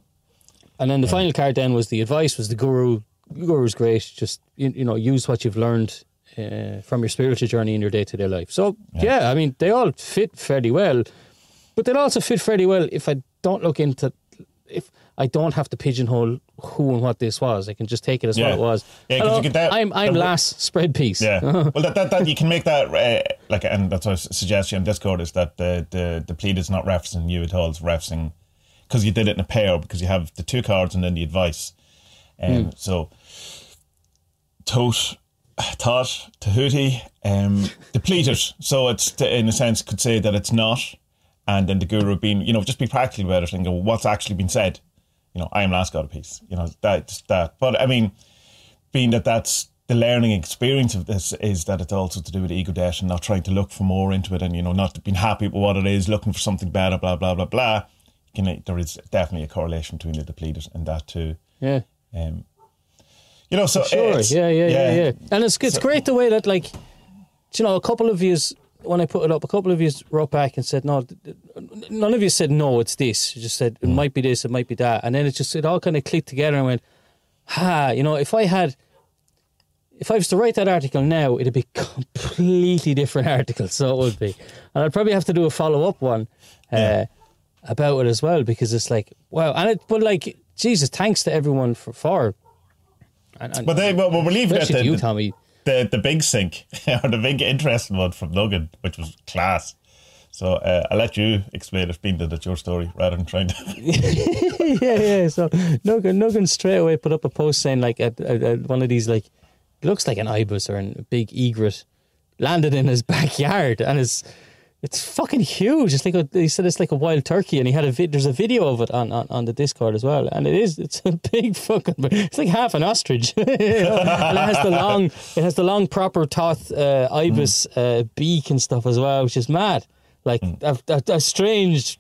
and then the final card then was the advice was the guru. The guru's great. Just you, you know, use what you've learned uh, from your spiritual journey in your day to day life. So yeah. I mean, they all fit fairly well, but they'll also fit fairly well if I don't look into if I don't have to pigeonhole who and what this was. I can just take it as Yeah. what it was. Yeah, Hello, you get that- I'm I'm the- last spread piece. Yeah. well, that, that, that you can make that uh, like, and that's what I suggest you on Discord is that the the the plead is not referencing you at all. It's referencing because you did it in a pair because you have the two cards and then the advice. Um, So, Tote, Tot, Tahuti, um, depleted. So it's to, in a sense could say that it's not, and then the guru being you know just be practical about it and go what's actually been said. You know, I am last god of peace. You know that that. But I mean being that that's the learning experience of this is that it's also to do with ego death and not trying to look for more into it and you know not being happy with what it is looking for something better blah blah blah blah you know, there is definitely a correlation between the depleted and that too yeah. Um, you know so Sure, yeah, yeah, yeah, yeah. And it's it's great the way that like, you know, a couple of yous when I put it up, a couple of yous wrote back and said no. None of you said no. It's this. You just said it might be this. It might be that. And then it just it all kind of clicked together and went, ha. You know, if I had. If I was to write that article now, it'd be completely different article. So it would be, and I'd probably have to do a follow up one uh, about it as well because it's like wow, and it. But like Jesus, thanks to everyone for for. And, and but they but we're leaving at especially the, you, the, Tommie. the, the big sync or the big interesting one from Logan which was class so uh, I'll let you explain it being that it's your story rather than trying to yeah, yeah. So Nugan, Nugan straight away put up a post saying like at, at, at one of these like looks like an ibis or a big egret landed in his backyard and it's it's fucking huge. It's like a, he said it's like a wild turkey and he had a vid, there's a video of it on, on, on the Discord as well and it is it's a big fucking it's like half an ostrich and it has the long it has the long proper Thoth uh, ibis uh, beak and stuff as well which is mad like a, a, a strange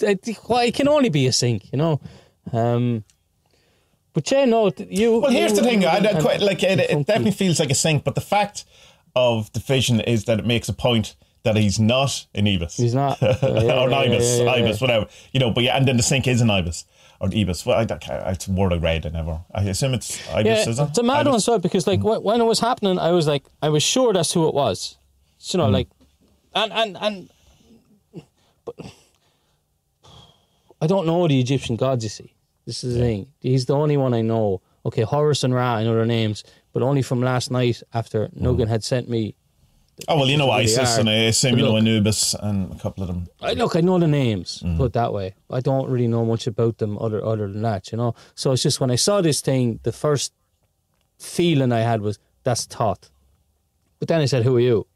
it, well, it can only be a sync, you know. Um, but yeah, no, you. Well, here's you- the thing. I, I quite like it. It definitely feels like a sync, but the fact of the vision is that it makes a point that he's not an ibis. He's not. Uh, yeah, or an yeah, ibis, yeah, ibis, whatever. You know, but yeah, and then the sync is an ibis or an ibis. Well, I, don't- it's a word I read. I never. I assume it's ibis. Yeah, is it? it's a mad Ibis? one, so because like wh- when it was happening, I was like, I was sure that's who it was. So, you know, like, and and and, but I don't know the Egyptian gods. You see, this is the thing. He's the only one I know. Okay, Horus and Ra, I know their names, but only from last night after Hmm. Nugan had sent me Oh well, you know Isis, are. and I assume you know Anubis and a couple of them. I, look, I know the names, Mm-hmm. put it that way. I don't really know much about them other other than that, you know. So it's just when I saw this thing, the first feeling I had was that's Tot. But then I said, "Who are you?"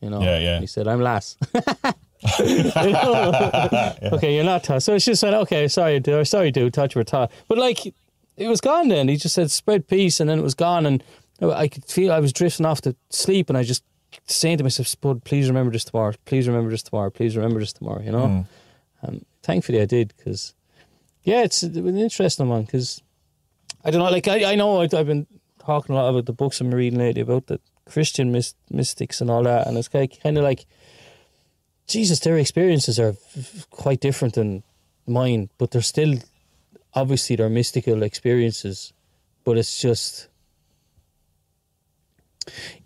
You know. Yeah, yeah. He said, "I'm Lass." Know? Okay, you're not Tot. So it's just like, okay, sorry, dude, sorry, dude, thought you were Tot. But like, it was gone. Then he just said, "Spread peace," and then it was gone, and I could feel I was drifting off to sleep, and I just saying to myself, "Spud, please remember this tomorrow. Please remember this tomorrow. Please remember this tomorrow." You know. Mm. Um, thankfully, I did because, yeah, it's an interesting one because I don't know. Like I, I know I've, I've been talking a lot about the books I'm reading lately about the Christian myst- mystics and all that, and it's kind kind of like, Jesus, their experiences are quite different than mine, but they're still obviously they're mystical experiences, but it's just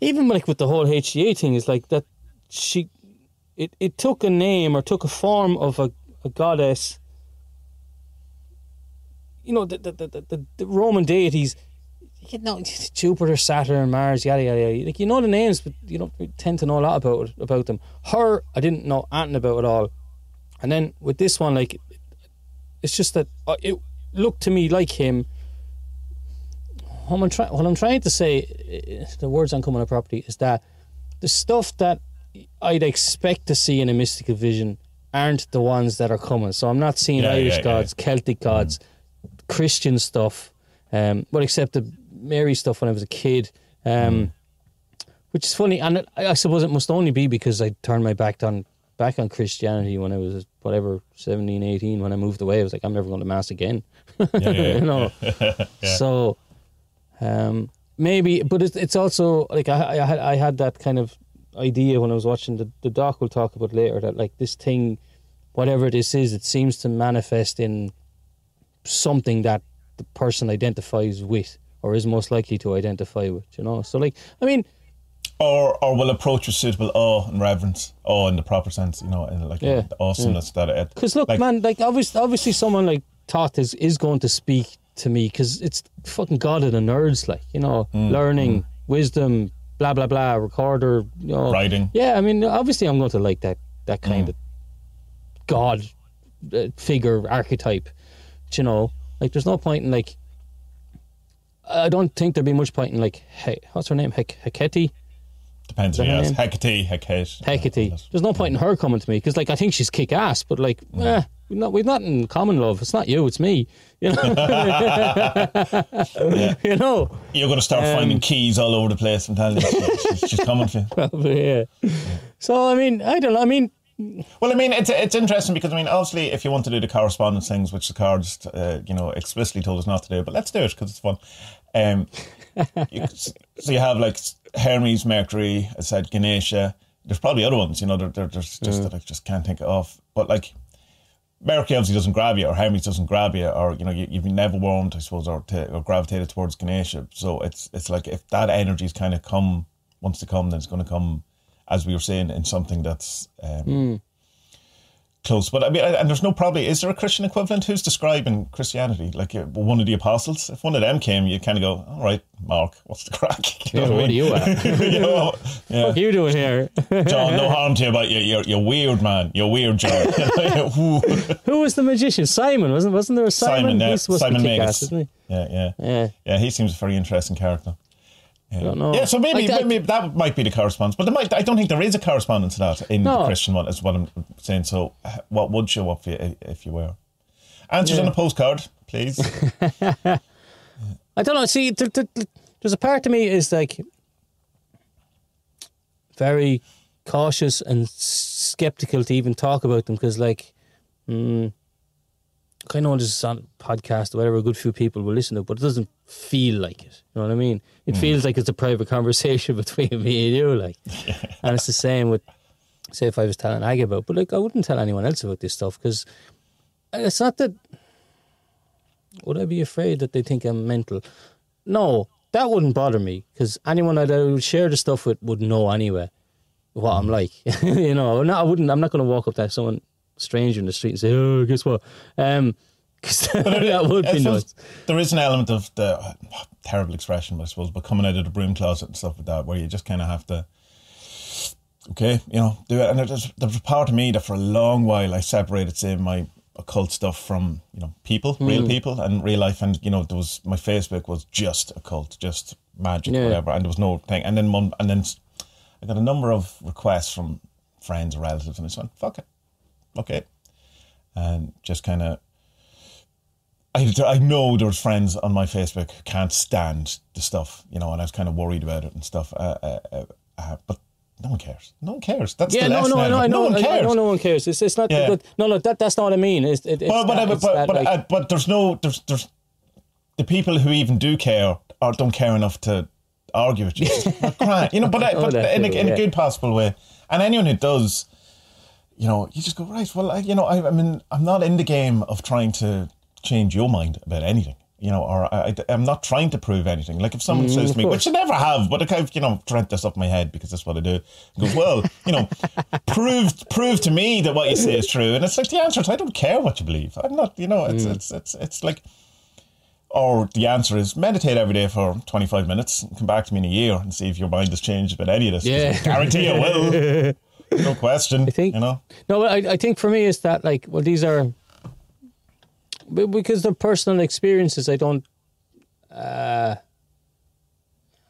even like with the whole HGA thing, is like that she, it, it took a name or took a form of a, a goddess. You know, the, the, the, the, the Roman deities, you know, Jupiter, Saturn, Mars, yada, yada, yada. Like, you know the names, but you don't tend to know a lot about about them. Her, I didn't know anything about at all. And then with this one, like, it's just that uh, it looked to me like him. What I'm, try- what I'm trying to say, uh, the words I'm coming on property, is that the stuff that I'd expect to see in a mystical vision aren't the ones that are coming. So I'm not seeing Yeah, Irish yeah, yeah. gods, Celtic gods, Christian stuff, um, well, except the Mary stuff when I was a kid. Um, Which is funny, and I I suppose it must only be because I turned my back on back on Christianity when I was whatever 17, 18, when I moved away. I was like, I'm never going to mass again. Yeah, yeah, you know. So um, maybe, but it's it's also like I I had I had that kind of idea when I was watching the the doc. We'll talk about later that like this thing, whatever this is, it seems to manifest in something that the person identifies with or is most likely to identify with. You know, so like I mean. or or will approach with suitable awe and reverence, awe in the proper sense, you know, and like Yeah, the awesomeness that it. Because look, like, man, like obviously, obviously, someone like Toth is is going to speak to me because it's fucking god of the nerds, like you know, Mm, learning, wisdom, blah blah blah, recorder, you know, Writing. Yeah, I mean, obviously, I'm going to like that that Mm. kind of god uh, figure archetype. You know, like there's no point in like. I don't think there'd be much point in like, hey, what's her name, Hek- Heketi? Depends who you her ask. name? Hecate, Hecate. Hecate. There's no point in her coming to me because, like, I think she's kick ass, but like, eh, we've not we've not in common love. It's not you, it's me. You know, you know. You're going to start Um, finding keys all over the place. I'm telling you, she's, she's coming for you. Probably, yeah. So I mean, I don't know. I mean, Well, I mean, it's it's interesting because I mean, obviously, if you want to do the correspondence things, which the cards, uh, you know, explicitly told us not to do, but let's do it because it's fun. Um, you, so you have like Hermes, Mercury, I said Ganesha. There's probably other ones, you know. There, there, there's just that I just can't think of. But like Mercury obviously doesn't grab you, or Hermes doesn't grab you, or you know, you, you've been never warmed, I suppose, or, or gravitated towards Ganesha. So it's it's like if that energy's kind of come wants to come, then it's going to come, as we were saying, in something that's um, close. But I mean, and there's no probably is there a Christian equivalent who's describing Christianity like one of the apostles? If one of them came, you kind of go, all right, Mark, what's the crack? You yeah, know what I are you at? You know, yeah. what are you doing here? John, no harm to you, but you're, you're, you're weird, man. You're weird, John. Who was the magician? Simon wasn't? Wasn't there a Simon? Simon, yeah, Simon to be kick Magus. ass, isn't he? Yeah, yeah, Yeah. yeah. He seems a very interesting character. Yeah. don't know. Yeah, so maybe, Like that- maybe that might be the correspondence, but might, I don't think there is a correspondence to that in the Christian one. Is what I'm saying. So, uh, what would show up if you, if you were? Answers Yeah. on a postcard, please. I don't know. See, there, there, there's a part of me is like very cautious and skeptical to even talk about them because, like, mm, I know this is on a podcast or whatever, a good few people will listen to, but it doesn't feel like it. You know what I mean? It mm. feels like it's a private conversation between me and you, like, and it's the same with, say, if I was telling Aggie about, but like, I wouldn't tell anyone else about this stuff because uh, it's not that. Would I be afraid that they think I'm mental? No, that wouldn't bother me because anyone that I would share the stuff with would know anyway what I'm mm. like. you know, no, I wouldn't. I'm not going to walk up to someone stranger in the street and say, "Oh, guess what?" Um, that would be nuts. There is an element of the uh, terrible expression, I suppose, but coming out of the broom closet and stuff like that, where you just kind of have to, okay, you know, do it. And there's, there's a part of me that for a long while I separated, say, my occult stuff from, you know, people, Hmm. real people, and real life. And, you know, there was, my Facebook was just occult, just magic, Yeah. whatever. And there was no thing. And then, one, and then I got a number of requests from friends or relatives, and I went, fuck it. Okay. And just kind of, I, I know there's friends on my Facebook who can't stand the stuff, you know, and I was kind of worried about it and stuff. Uh, uh, uh, uh, but no one cares. No one cares. That's Yeah, the no, no, no. I know, no one cares. I know, no one cares. It's, it's not. Yeah. But, no, no, that, that's not what I mean. It's, it, it's But but that, but it's but, that, but, like- uh, but there's no there's there's the people who even do care or don't care enough to argue with you. It's just, "Well, grand," you know, but, uh, Oh, but that in, a, in yeah. a good possible way. And anyone who does, you know, you just go right. Well, I, you know, I, I mean, I'm not in the game of trying to change your mind about anything. you know, or I, I, am not trying to prove anything. Like if someone mm, says to me, course. which I never have, but I kind of, you know, dreamt this up my head because that's what I do. He goes, well, you know, prove prove to me that what you say is true. And it's like the answer is I don't care what you believe. I'm not, you know, it's mm. it's it's it's like or the answer is meditate every day for 25 minutes and come back to me in a year and see if your mind has changed about any of this. Yeah. I guarantee it will. No question. I think- you know. No, but I, I think for me is that like, well, these are because they're personal experiences. I don't. Uh,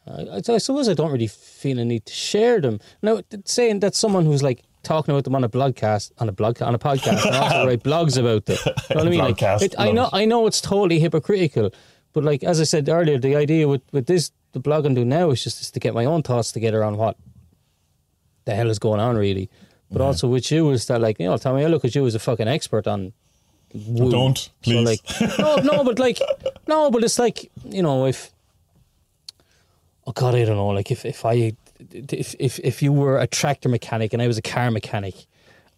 I, I suppose I don't really feel a need to share them. Now, saying that someone who's like talking about them on a blogcast, on a blog, on a podcast, and also write blogs about them. You know what I mean? Like, it, I know. I know it's totally hypocritical, but like as I said earlier, the idea with with this the blog I'm doing now is just is to get my own thoughts together on what the hell is going on, really. But also with you is that like you know, Tommie, I look at you as a fucking expert on. Don't, So please. like, no, no, but like, no, but it's like you know, if oh god, I don't know, like if if I if if if you were a tractor mechanic and I was a car mechanic.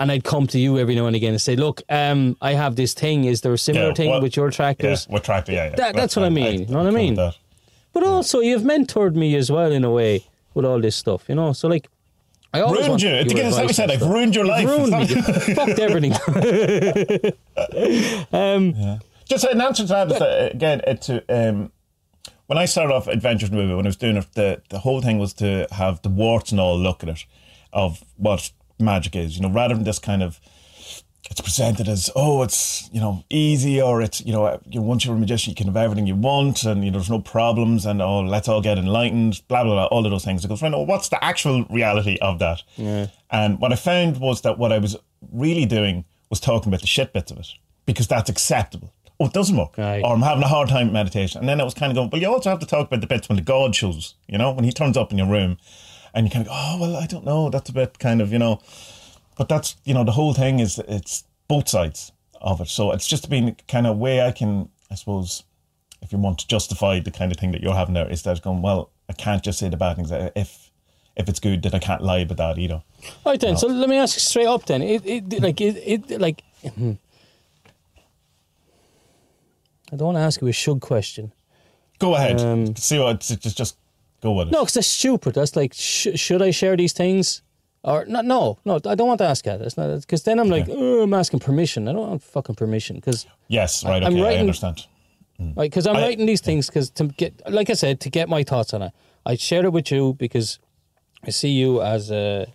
And I'd come to you every now and again and say, "Look, um, I have this thing. Is there a similar Yeah, thing well, with your Yeah, tractors?" with tractor, yeah, yeah. That- that's what I mean, you know what I mean? that. But also, you've mentored me as well in a way with all this stuff, you know. So like, I always Ruined you. your Again, it's like we advice said, I've ruined your life. Ruined me. Fucked everything. Just an answer to that is that, again, it to um, when I started off Adventures in Woo, when I was doing it, the the whole thing was to have the warts and all look at it of what magic is. You know, rather than this kind of it's presented as oh, it's you know easy or it's you know you once you're a magician you can have everything you want and you know there's no problems and oh let's all get enlightened blah blah blah all of those things. It goes right. No, what's the actual reality of that? Yeah. And what I found was that what I was really doing was talking about the shit bits of it because that's acceptable. Oh, it doesn't work. Aye. Or I'm having a hard time meditation. And then it was kind of going, well, you also have to talk about the bits when the God shows, you know, when he turns up in your room and you kind of go, oh, well, I don't know. That's a bit kind of, you know, but that's, you know, the whole thing is it's both sides of it. So it's just been kind of way I can, I suppose, if you want to justify the kind of thing that you're having there, is that going, well, I can't just say the bad things. If if it's good, then I can't lie about that either. All right then. So let me ask you straight up then. It, it like it, it like. I don't want to ask you a shug question. Go ahead. Um, See what, just, just go with it. No, because that's stupid. That's like, sh- should I share these things? Or no, no, no. I don't want to ask that. That's not because then I'm like, oh, I'm asking permission. I don't want fucking permission because Yes, right, I'm okay, I writing- understand. because I'm I- writing these things because to get, like I said, to get my thoughts on it. I share it with you because I see you as a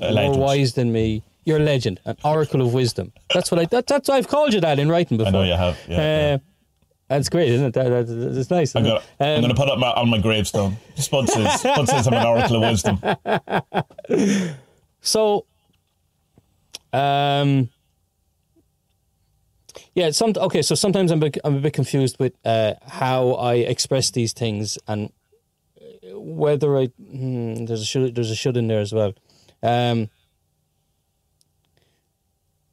A more wise than me. You're a legend, an oracle of wisdom. That's what I. That, that's I've called you that in writing before. I know you have, yeah, Uh, yeah. That's great, isn't it? That, that, that's nice. I'm gonna, Um, gonna put it my, on my gravestone. Spud says I'm an oracle of wisdom. So, um, yeah, some okay. So sometimes I'm a bit, I'm a bit confused with uh, how I express these things and whether I hmm, there's a should there's a should in there as well. Um,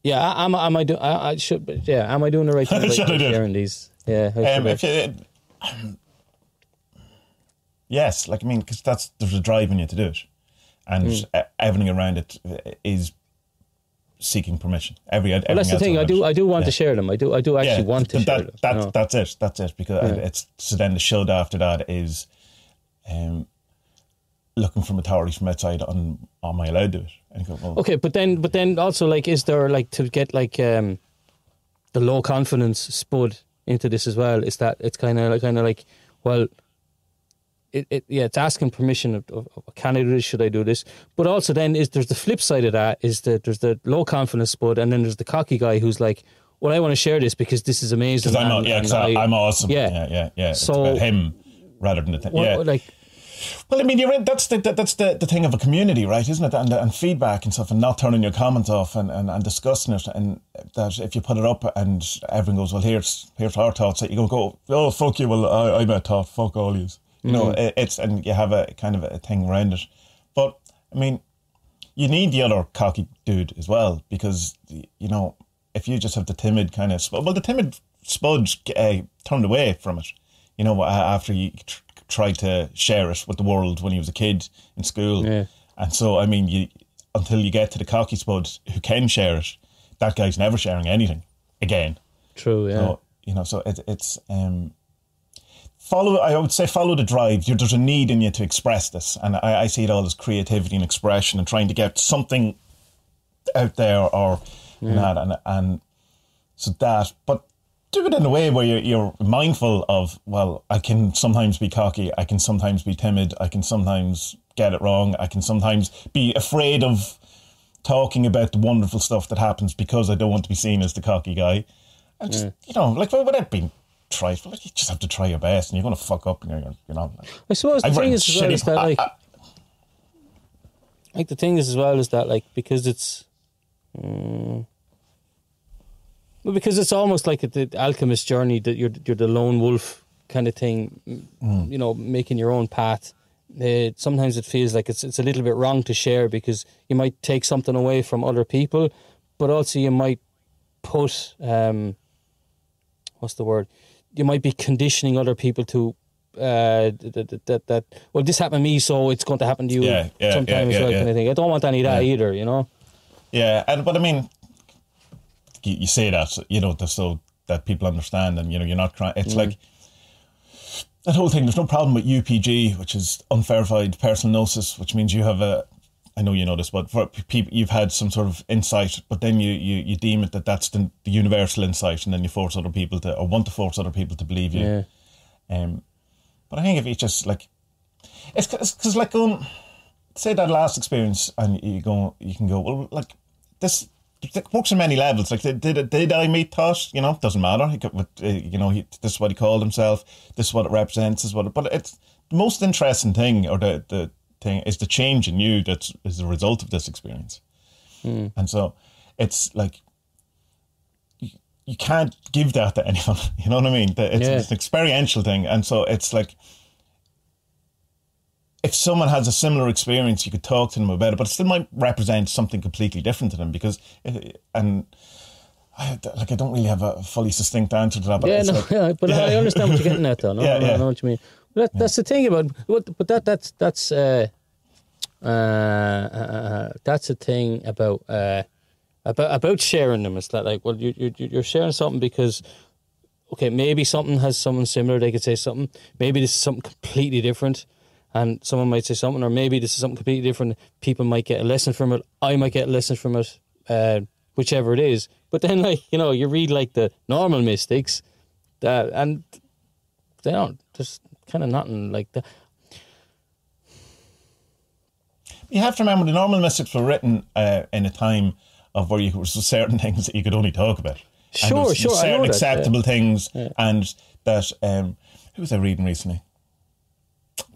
yeah, I- am am I do I, I should yeah am I doing the right thing by Should I do it? sharing these? Yeah, Um, if you, yes, like I mean, because that's there's a drive in you to do it, and uh, everything around it is seeking permission. Every Well, that's the thing. I do I do want Yeah. to share them. I do I do actually want to but share that, them. That, you know. That's it. That's it. Because I- it's so then the should after that is, um, looking from authorities from outside on am I allowed to do it? And go, well, Okay, but then, but then also, like, is there like to get like um, the low confidence spud into this as well? Is that it's kind of like kind of like, well, it, it yeah, it's asking permission of, of, of can I do this? Should I do this? But also, then is there's the flip side of that is that there's the low confidence spud, and then there's the cocky guy who's like, well, I want to share this because this is amazing. because I'm and- not, yeah, and 'cause I, I- I'm awesome. Yeah. yeah, yeah, yeah. So- it's about him rather than the thing. Well, yeah, like Well, I mean, you're in, that's the that's the, the thing of a community, right? Isn't it? And, and feedback and stuff, and not turning your comments off and, and, and discussing it, and that if you put it up and everyone goes, well, here's here's our thoughts, that you go go, oh fuck you, well I I met thought, fuck all yous, you know, it, it's and you have a kind of a thing around it, but I mean, you need the other cocky dude as well because you know if you just have the timid kind of well, the timid spudge uh, turned away from it, you know, after you tried to share it with the world when he was a kid in school, Yeah. and so I mean, you until you get to the cocky spud who can share it, that guy's never sharing anything again. true, yeah. So, you know, so it, it's um, follow. I would say follow the drive. You, there's a need in you to express this, and I, I see it all as creativity and expression and trying to get something out there or that, and and so that, but. Do it in a way where you're, you're mindful of. Well, I can sometimes be cocky. I can sometimes be timid. I can sometimes get it wrong. I can sometimes be afraid of talking about the wonderful stuff that happens because I don't want to be seen as the cocky guy. And just, you know, like without being trite, but you just have to try your best and you're going to fuck up and you're, you know. Like, I suppose the I've thing is as well is that like, I- I- like the thing is as well is that like because it's, mm, well, because it's almost like the alchemist journey that you're you're the lone wolf kind of thing, mm, you know, making your own path. Uh, sometimes it feels like it's it's a little bit wrong to share because you might take something away from other people, but also you might put um, what's the word? You might be conditioning other people to uh, that, that, that, well, this happened to me, so it's going to happen to you Yeah, yeah, sometime yeah, as well. yeah, Kind of thing. I don't want any of that either, you know. Yeah, and but I mean, you, you say that you know just so that people understand, and you know you're not crying. It's like that whole thing. There's no problem with UPG, which is unverified personal gnosis, which means you have a. I know you know this, but for people, you've had some sort of insight, but then you, you, you deem it that that's the, the universal insight, and then you force other people to, or want to force other people to believe you. Yeah. Um, but I think if you just like, it's because like going, say that last experience, and you go, you can go, well, like this. It works on many levels. Like, did, did did I meet Thoth? You know, doesn't matter. He could, uh, you know, he, this is what he called himself. This is what it represents. This is what. It, but it's the most interesting thing, or the the thing, is the change in you that is the result of this experience. And so, it's like you, you can't give that to anyone. You know what I mean? It's, Yeah. it's an experiential thing, and so it's like if someone has a similar experience, you could talk to them about it, but it still might represent something completely different to them because, it, and I, like I don't really have a fully succinct answer to that. But yeah, no, like, yeah, but I understand what you're getting at, though. No, Yeah, no, yeah. I know what you mean. But that, that's the thing about, what, but that that's that's uh, uh, uh, uh, that's the thing about uh, about about sharing them. It's that like, well, you you you're sharing something because. Okay, maybe something has something similar. They could say something. Maybe this is something completely different, and someone might say something, or maybe this is something completely different. People might get a lesson from it. I might get a lesson from it, uh, whichever it is. But then, like you know, you read like the normal mystics, that and they don't. There's kind of nothing like that. you have to remember the normal mystics were written uh, in a time of where you was certain things that you could only talk about. And Sure, was sure, Certain that, acceptable things, and that um, who was I reading recently?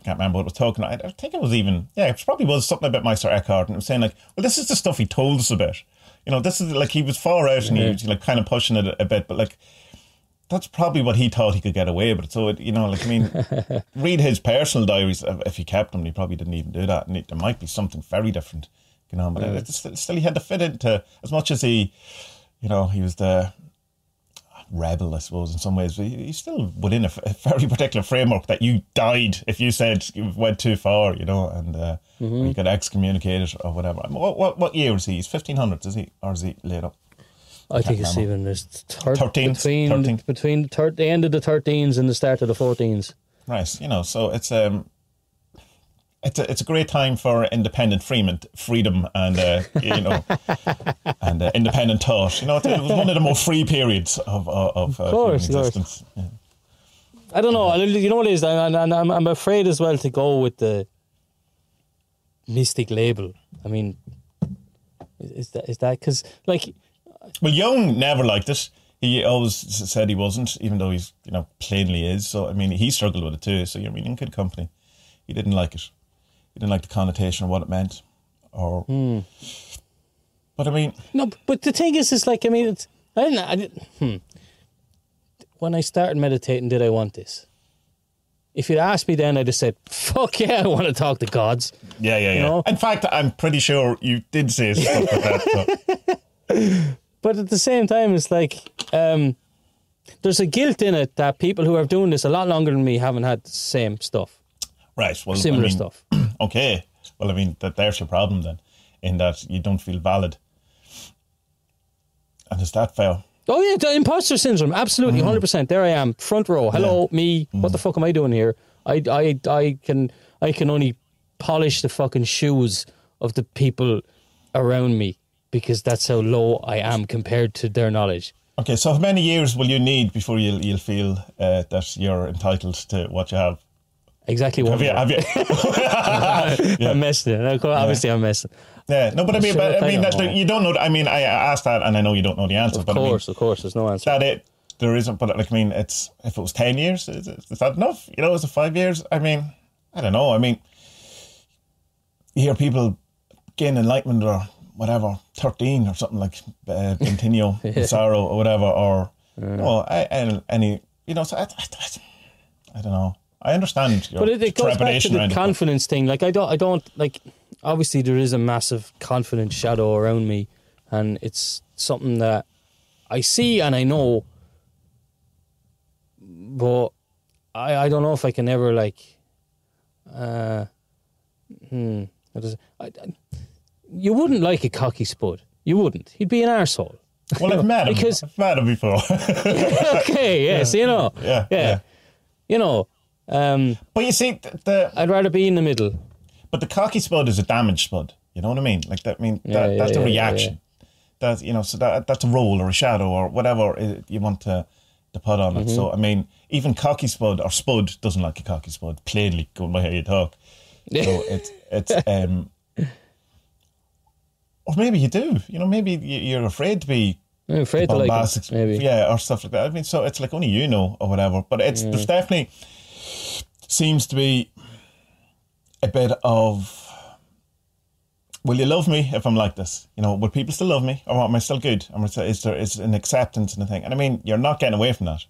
Can't remember what it was talking. I, I think it was even yeah, it probably was something about Meister Eckhart, and it was saying like, well, this is the stuff he told us about. You know, this is like he was far out and he was like kind of pushing it a, a bit, but like that's probably what he thought he could get away with. So it, you know, like I mean, read his personal diaries if he kept them. He probably didn't even do that, and it, there might be something very different. You know, but it, it's still, still he had to fit into as much as he, you know, he was the rebel, I suppose, in some ways. But he's still within a, f- a very particular framework that you died if you said you went too far, you know, and uh, or you got excommunicated or whatever. What, what what year is he? He's fifteen hundreds, is he, or is he laid up? I think it's remember. even there's thir- 13th, between 13th. between the, thir- the end of the thirteens and the start of the fourteens. Nice, you know, so it's um, it's a, it's a great time for independent freedom, freedom, and uh, you know, and uh, independent thought. You know, it, it was one of the more free periods of of, of, uh, course, human of course. existence. Yeah. I don't know. You know what it is, and I'm I'm afraid as well to go with the mystic label. I mean, is that is that because like Well, Jung never liked it. He always said he wasn't, even though he's you know plainly is. So I mean, he struggled with it too. So you're I mean, in good company. He didn't like it. He didn't like the connotation of what it meant, or. Hmm. But I mean, no, but the thing is, is like I mean, it's I didn't. I didn't hmm. When I started meditating, did I want this? If you'd asked me then, I'd have said, "Fuck yeah, I want to talk to gods." yeah, yeah, yeah. know? In fact, I'm pretty sure you did say stuff like that. So. But at the same time, it's like um, there's a guilt in it that people who are doing this a lot longer than me haven't had the same stuff, Right. Well, similar I mean, stuff. Okay. Well, I mean, that there's your problem then, in that you don't feel valid. And is that fair? Oh yeah, the imposter syndrome. Absolutely, Mm. hundred percent. There I am, front row. Hello, me. What the fuck am I doing here? I, I, I can, I can only polish the fucking shoes of the people around me because that's how low I am compared to their knowledge. Okay, so how many years will you need before you'll you'll feel uh, that you're entitled to what you have? Exactly what Have you? Have you? I'm messing. it. Obviously, I'm messing. yeah, no, but I mean, Sure, but I mean, I that, you don't know. I mean, I asked that, and I know you don't know the answer. Of but course, of course. There's no I mean, answer. that it there isn't. But like, I mean, it's if it was ten years, is, it- is that enough? You know, is it five years? I mean, I don't know. I mean, you hear people gain enlightenment or whatever, thirteen or something like uh, Bentinho, Massaro or whatever, or no, I, I, any, you know. So I, I, I, I don't know. I understand your But it, it goes back to the around it, confidence thing. Like I don't, I don't like. Obviously, there is a massive confidence shadow around me, and it's something that I see and I know. But I, I don't know if I can ever like. Uh, hmm. what is it? I, I, you wouldn't like a cocky spud. You wouldn't. He'd be an arsehole. Well, I've met him. Because- I've met him before. okay, yes, you know. Yeah, yeah. yeah. You know, um, but you see, the, the I'd rather be in the middle. but the cocky spud is a damaged spud. You know what I mean? Like that. I mean, Yeah, that, yeah, that's a yeah, yeah, reaction. That's you know, so that that's a roll or a shadow or whatever you want to to put on it. Mm-hmm. So I mean, even cocky spud or spud doesn't like a cocky spud. Plainly, going by how you talk. So it's it's um, or maybe you do. You know, maybe you- you're afraid to be I'm afraid to like it, maybe. yeah, or stuff like that. I mean, so it's like only you know or whatever. But it's there's definitely seems to be a bit of. Will you love me if I'm like this? You know, will people still love me, or am I still good? Still, is there is an acceptance and a thing? And I mean, you're not getting away from that.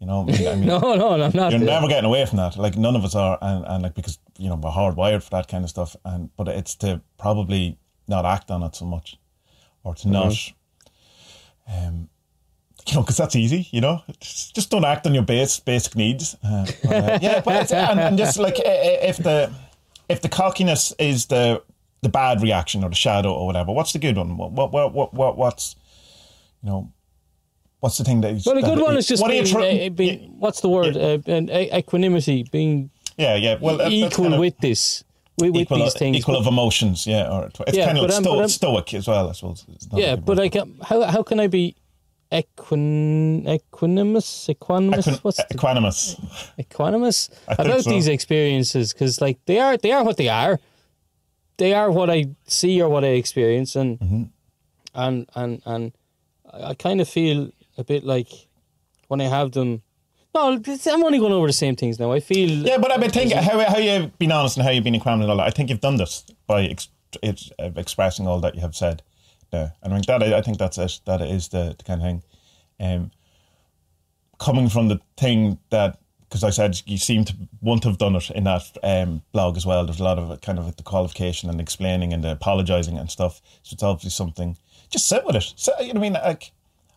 You know, I mean, I mean, No, no, no, I'm not. you're yeah. never getting away from that. Like none of us are, and, and like because you know we're hardwired for that kind of stuff. And but it's to probably not act on it so much, or to not, um, you know, because that's easy. You know, just, just don't act on your base basic needs. Uh, but, uh, yeah, but it's, and, and just like i- i- if the if the cockiness is the the bad reaction or the shadow or whatever, what's the good one? What what what what, what what's you know. What's the thing that? Well, a good one is just what are you being, try- uh, being what's the word? Uh, and uh, equanimity, being Yeah, yeah. Well, equal kind of with this, with, equal, these things. equal of emotions. Yeah, or it's Yeah, kind of but sto- but stoic as well. I suppose. It's not a yeah, but like, um, how how can I be equin equanimous? Equanimous? Equin- what's the, equanimous. equanimous about so. these experiences? Because like they are, they are what they are. They are what I see or what I experience, and Mm-hmm. and and and I, kind of feel a bit like when I have them. No, I'm only going over the same things now. I feel Yeah, but I mean, think how how you've been honest and how you've been equanimous and all that. I think you've done this by ex- uh, expressing all that you have said. There, and I mean that. I think that's it. That is the, the kind of thing. Um, coming from the thing that because I said you seem to want to have done it in that um, blog as well. There's a lot of kind of the qualification and explaining and the apologising and stuff. So it's obviously something. Just sit with it. So, you know what I mean? Like,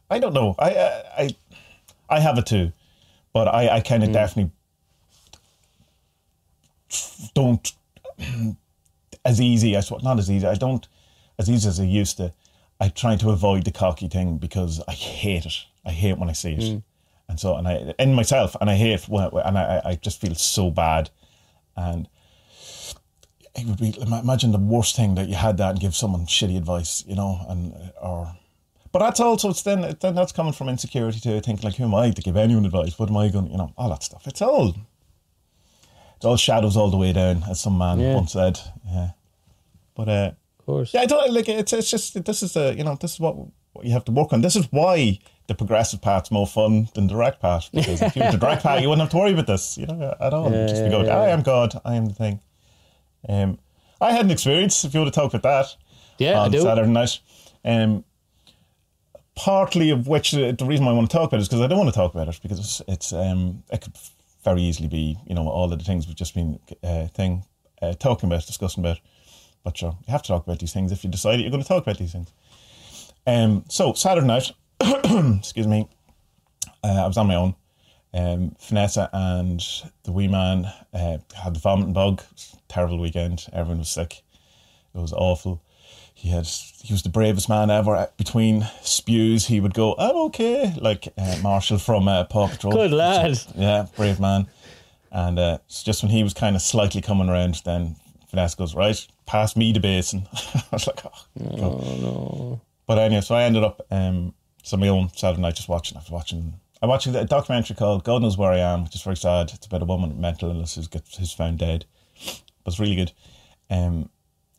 I don't know. I I I, have it too, but I I kind of definitely don't as easy. I suppose not as easy. I don't as easy as I used to. I try to avoid the cocky thing because I hate it. I hate when I see it, and so and I in myself, and I hate when, and I I just feel so bad, and it would be imagine the worst thing that you had that and give someone shitty advice, you know, and or. But that's also it's then then that's coming from insecurity too. I think like who am I to give anyone advice? What am I going? You know, all that stuff. It's all it's all shadows all the way down, as some man Yeah. once said. Yeah, but uh, course. yeah, I don't like it's. It's just this is the you know this is what what you have to work on. This is why the progressive path's more fun than the direct path. Because if you were the direct path, you wouldn't have to worry about this, you know, at all. Yeah, just be going, yeah, I yeah. am God, I am the thing. Um, I had an experience. If you want to talk about that, Yeah, I on do. Saturday night. Um, partly of which uh, the reason why I want to talk about it is because I don't want to talk about it because it's, it's um, it could very easily be you know all of the things we've just been uh, thing uh, talking about, discussing about. But sure, you have to talk about these things if you decide you're going to talk about these things. Um, so Saturday night, excuse me, uh, I was on my own. Um, Vanessa and the wee man uh, had the vomiting bug. Terrible weekend. Everyone was sick. It was awful. he had he was the bravest man ever. Between spews, he would go, "I'm okay," like uh, Marshall from uh, Paw Patrol. Good lad. Yeah, brave man. And uh, just when he was kind of slightly coming around, then Vanessa goes, right, pass me the basin. I was like, oh, Oh no. But anyway, so I ended up, um, so my own Saturday night just watching, I was watching, I watched a documentary called God Knows Where I Am, which is very sad. It's about a woman with mental illness who's, gets, who's found dead. But it's really good. Um,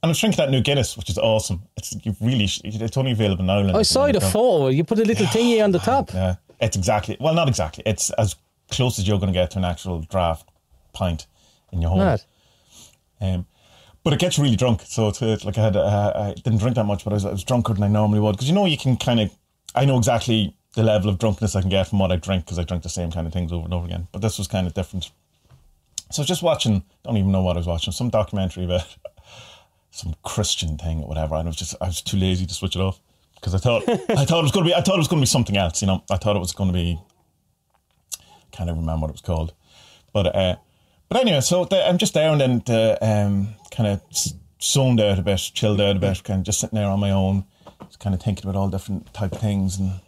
and I was drinking that new Guinness, which is awesome. It's you really, it's only available in Ireland. I saw it before. You put a little thingy on the top. Yeah, it's exactly, well, not exactly. It's as close as you're going to get to an actual draft pint in your home. Um, but it gets really drunk. So it's, it's like I had, uh, I didn't drink that much, but I was, I was drunker than I normally would. Because you know, you can kind of, I know exactly the level of drunkenness I can get from what I drink because I drink the same kind of things over and over again. But this was kind of different. So I was just watching, don't even know what I was watching, some documentary about some Christian thing or whatever. And I was just, I was too lazy to switch it off because I thought, I thought it was going to be, I thought it was going to be something else. You know, I thought it was going to be, I can't even remember what it was called. But, uh, but anyway, so the, I'm just there and then the, um, kind of zoned out a bit, chilled out a bit, kind of just sitting there on my own, just kind of thinking about all different type of things and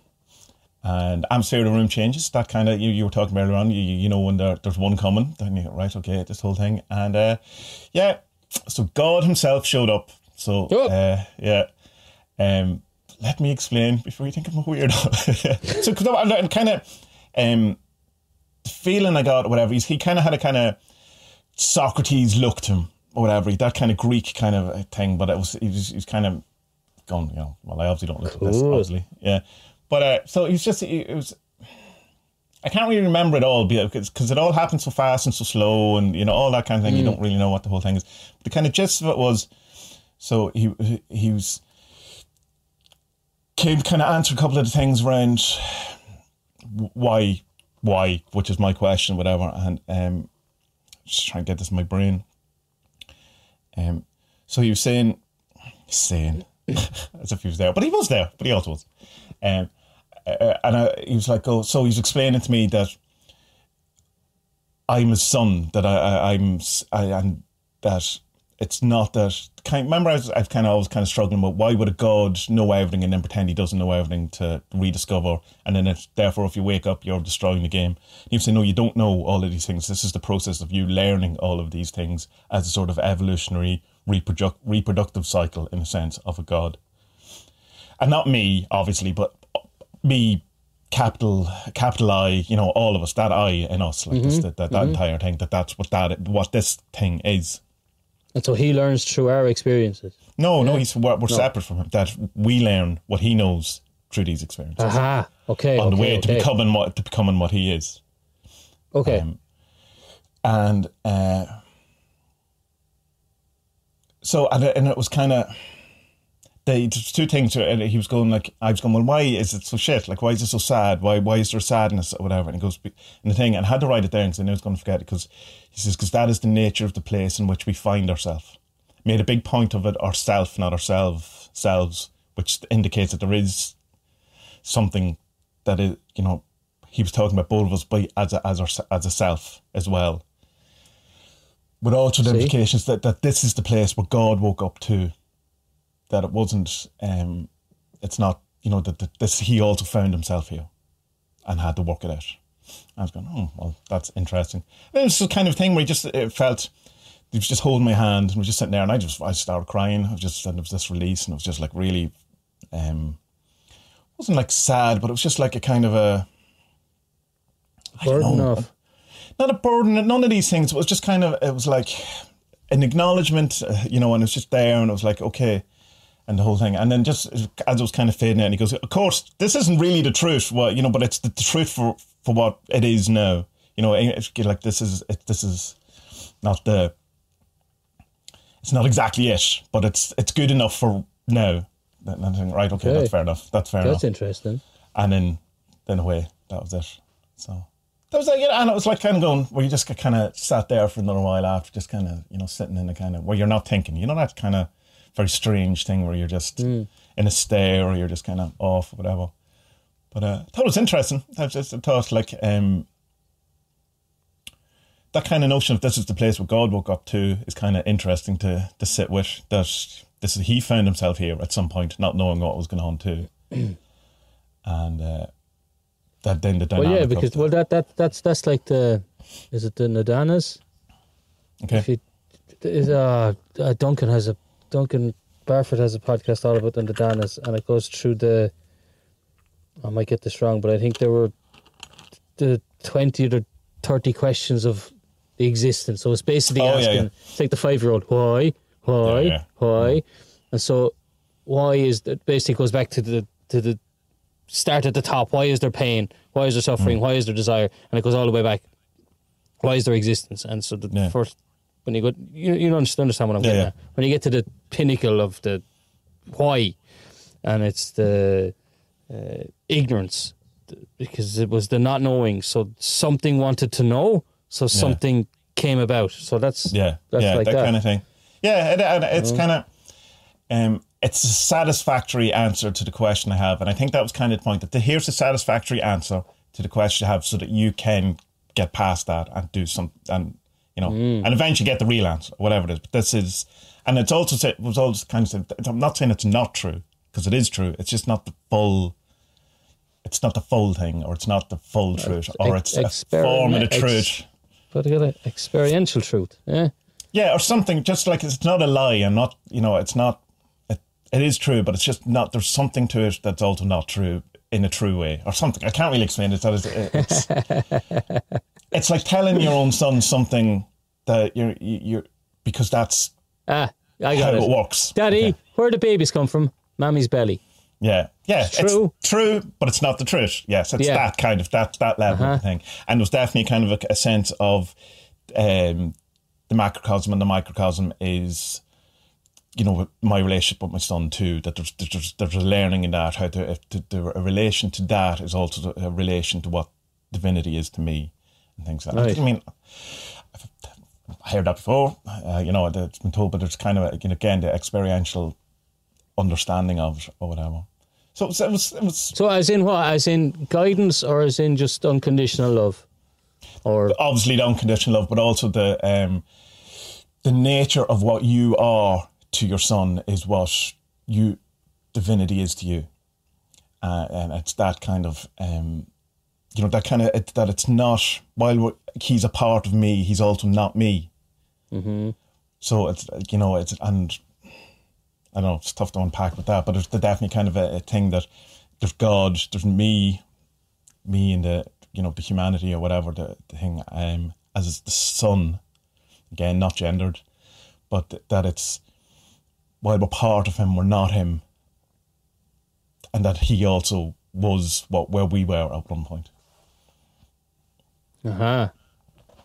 and atmosphere room changes. That kind of you, you were talking earlier on. You you know when there, there's one coming, then you go, right, okay, this whole thing, and uh, yeah, so God Himself showed up. So uh, yeah, um, let me explain before you think I'm a weirdo. so because I'm kind of um, the feeling I got, whatever, he's, he kind of had a kind of Socrates look to him, or whatever, that kind of Greek kind of thing. But it was he was, he was kind of gone, you know. Well, I obviously don't look at this, Cool. obviously, yeah. But uh, so he was just it was. I can't really remember it all because because it all happened so fast and so slow, and you know all that kind of thing. You don't really know what the whole thing is. But the kind of gist of it was, so he he was came kind of answer a couple of the things around why why, which is my question, whatever, and um, just trying to get this in my brain. Um, so he was saying, saying, as if he was there, but he was there, but he also was. Um, uh, and I, he was like, "Oh, so he's explaining to me that I'm his son, that I, I I'm, s- I, and that it's not that. Kind remember, I was, I've kind of always kind of struggling with why would a god know everything and then pretend he doesn't know everything to rediscover, and then if, therefore, if you wake up, you're destroying the game. Was saying, no, you don't know all of these things. This is the process of you learning all of these things as a sort of evolutionary reproduc- reproductive cycle, in a sense, of a god and not me, obviously, but me, capital capital I, you know, all of us, that I in us, like this, mm-hmm. that, that, that mm-hmm. entire thing, that that's what that what this thing is. And so he learns through our experiences. No, no, he's we're, we're separate from him. That we learn what he knows through these experiences Aha. Okay. on the okay, way to becoming what to becoming what he is. Okay. um, and uh, so and, and it was kind of the there's two things. Uh, and he was going like I was going, well, why is it so shit? Like, why is it so sad? Why why is there sadness or whatever? And he goes, and the thing, and I had to write it down because I knew I was going to forget it. Because he says, because that is the nature of the place in which we find ourselves. Made a big point of it, ourself, not ourselves, selves, which indicates that there is something that is, you know, he was talking about both of us by as a, as our, as a self as well. But also the See? implications that, that this is the place where God woke up to. That it wasn't, um, it's not, you know, that, that this he also found himself here, and had to work it out. I was going, oh well, that's interesting. And it was the kind of thing where he just it felt he was just holding my hand and was just sitting there, and I just I started crying. I was just and it was this release, and it was just like really, um, wasn't like sad, but it was just like a kind of a, Burden know, off. not a burden. None of these things. It was just kind of. It was like an acknowledgement, uh, you know, and it was just there, and it was like okay, and the whole thing. And then just as it was kind of fading out, and he goes, "Of course, this isn't really the truth, well, you know, but it's the, the truth for for what it is now. You know, eh, it's like this is it, this is not the. It's not exactly it, but it's it's good enough for now. And I'm thinking, right, okay, Okay. that's fair enough. That's fair That's enough That's interesting. and then then away. That was it. So that was like, yeah, and it was like kind of going where you just kind of sat there for another while after, just kind of you know sitting in a kind of where you're not thinking. You know that kind of very strange thing where you're just in a stare or you're just kind of off or whatever. But uh, I thought it was interesting. I just I thought like um, that kind of notion of this is the place where God woke up to is kind of interesting to to sit with. That this is he found himself here at some point, not knowing what was going on too, and uh, that then the Well, dynamic. yeah, because well, that that that's that's like the is it the Nidanas? okay, If you is uh, uh Duncan has a Duncan Barford has a podcast all about the Nidanas, and it goes through the. I might get this wrong, but I think there were the twenty to thirty questions of the existence. So it's basically Oh, asking, yeah. it's like the five year old, why, why, Yeah, yeah. why, and so why is that? Basically, goes back to the to the start at the top. Why is there pain? Why is there suffering? Mm. Why is there desire? And it goes all the way back. Why is there existence? And so the Yeah. first when you go, you you understand understand what I'm Yeah, getting yeah. at. When you get to the pinnacle of the why, and it's the uh, ignorance because it was the not knowing. So something wanted to know. So something came about. So that's yeah, that's yeah, like that, that. kind of thing. Yeah, it, it, it's kind of um, it's a satisfactory answer to the question I have, and I think that was kind of the point that the, here's a satisfactory answer to the question I have, so that you can get past that and do some and you know Mm. and eventually get the real answer, whatever it is. But this is, and it's also it was also kind of said- I'm not saying it's not true because it is true. It's just not the full. It's not the full thing, or it's not the full truth, or it's a form of the experiment- ex- truth. but I got an experiential truth. Yeah. Yeah, or something just like it's not a lie. I'm not, you know, it's not. It, it is true, but it's just not. There's something to it that's also not true in a true way, or something. I can't really explain it. That is, it's, it's like telling your own son something that you're you're because that's Ah, I how it it. works. Daddy, Okay. where do babies come from? Mammy's belly. Yeah, yeah, It's true. It's true, but it's not the truth. Yes, it's Yeah. Uh-huh. that kind of that that level of thing. And there's definitely kind of a, a sense of um, the macrocosm and the microcosm is, you know, my relationship with my son too. That there's there's there's a learning in that how to, to, to a relation to that is also a relation to what divinity is to me and things like that. Right. I mean. I heard that before, uh, you know, it's been told, but it's kind of, you know, again, the experiential understanding of it or whatever. So it was, it was, it was So as in what? As in guidance or as in just unconditional love? Or obviously the unconditional love, but also the um, the nature of what you are to your son is what you divinity is to you, uh, and it's that kind of um, you know that kind of it, that it's not while we're- he's a part of me, he's also not me. Mm-hmm. So it's you know it's and I don't know it's tough to unpack with that, but there's definitely kind of a, a thing that there's God, there's me, me and the you know the humanity or whatever the, the thing um as the son again not gendered but that it's while we're part of him we're not him and that he also was what where we were at one point uh-huh.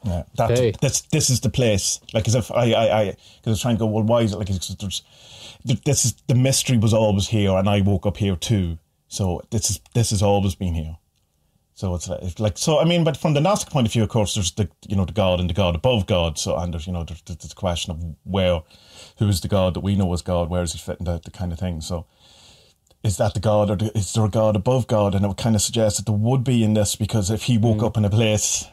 Yeah that Okay. this this is the place like as if I I I because I was trying to go well why is it like there's this is the mystery was always here and I woke up here too so this is this has always been here So it's like, it's like so. I mean, but from the Gnostic point of view, of course, there's the you know the God and the God above God. So and there's you know there's, there's the question of where, who is the God that we know as God? Where is he fitting in the, kind of thing? So is that the God or is there a God above God? And it would kind of suggest that there would be in this because if he woke mm. up in a place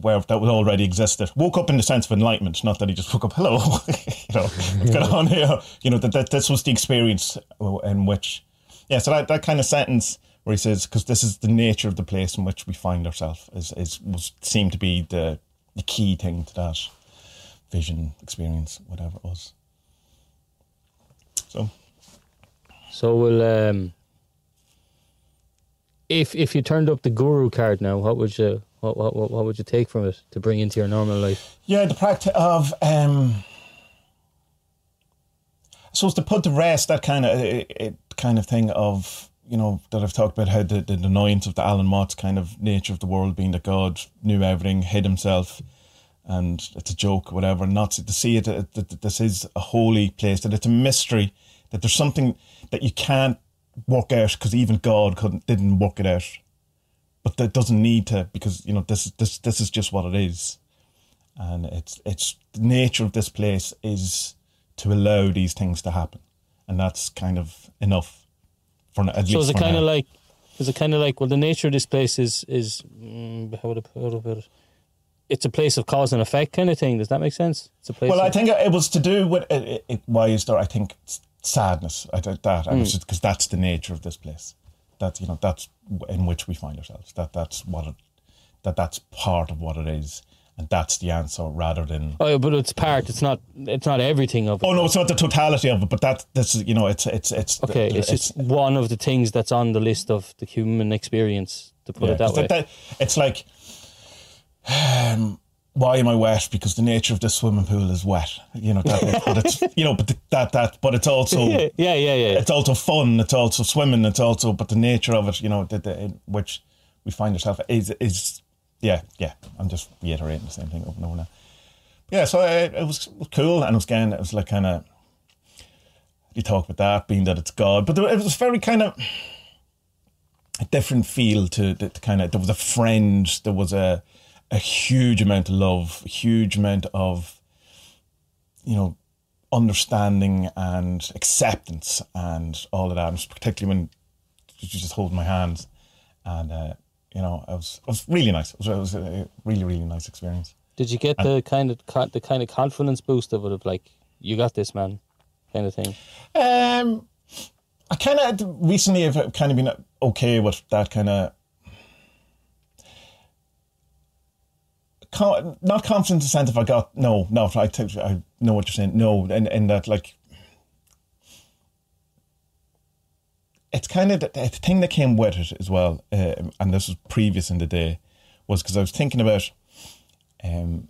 where that would already existed, woke up in the sense of enlightenment, not that he just woke up, hello, you know, what's going on here? You know that, that this was the experience in which, yeah. So that that kind of sentence where he says, because this is the nature of the place in which we find ourselves, is, is was seemed to be the the key thing to that vision, experience, whatever it was. So, So we'll um if if you turned up the guru card now, what would you what what what, would you take from it to bring into your normal life? yeah, the practice of, um, I suppose to put to rest that kind of it, it kind of thing of you know that I've talked about how the, the annoyance of the Alan Watts kind of nature of the world being that God knew everything, hid himself, and it's a joke, whatever. Not to see it that this is a holy place, that it's a mystery, that there's something that you can't work out because even God couldn't didn't work it out, but that doesn't need to because you know this this this is just what it is, and it's it's the nature of this place is to allow these things to happen, and that's kind of enough for at least. So is it kind now. of like is it kind of like well the nature of this place is is mm, how would I, I put it? It's a place of cause and effect kind of thing. Does that make sense? It's a place. Well, I think it was to do with it, it, it, why is there? I think sadness at that, Hmm. and because that's the nature of this place. That you know, that's in which we find ourselves. That that's what it, that that's part of what it is, and that's the answer rather than. Oh, yeah, but it's part. It's not. It's not everything of it. Oh no, it's not the totality of it, but that this is you know, it's it's it's okay, it's, just one of the things that's on the list of the human experience. To put Yeah, it that way. it's like, um, why am I wet? Because the nature of this swimming pool is wet. You know, that, but it's you know, but that that, but it's also yeah, yeah, yeah, yeah. it's also fun. It's also swimming. It's also, but the nature of it, you know, the, the, in which we find ourselves is is yeah, yeah. I'm just reiterating the same thing over and over now. Yeah, so it, it was cool, and it was again, it was like kind of you talk about that being that it's God, but there, it was very kind of a different feel to the kind of there was a friend, there was a a huge amount of love, a huge amount of you know understanding and acceptance and all of that, and particularly when you just hold my hands, and uh, you know, it was it was really nice. It was, it was a really really nice experience. Did you get the kind of the kind of confidence boost of it of like you got this man, kind of thing? Um, I kind of recently have kind of been okay with that kind of. Con- not confident in the sense if I got no no I, t- I know what you're saying no and and that like it's kind of the, the thing that came with it as well um, and this was previous in the day was because I was thinking about um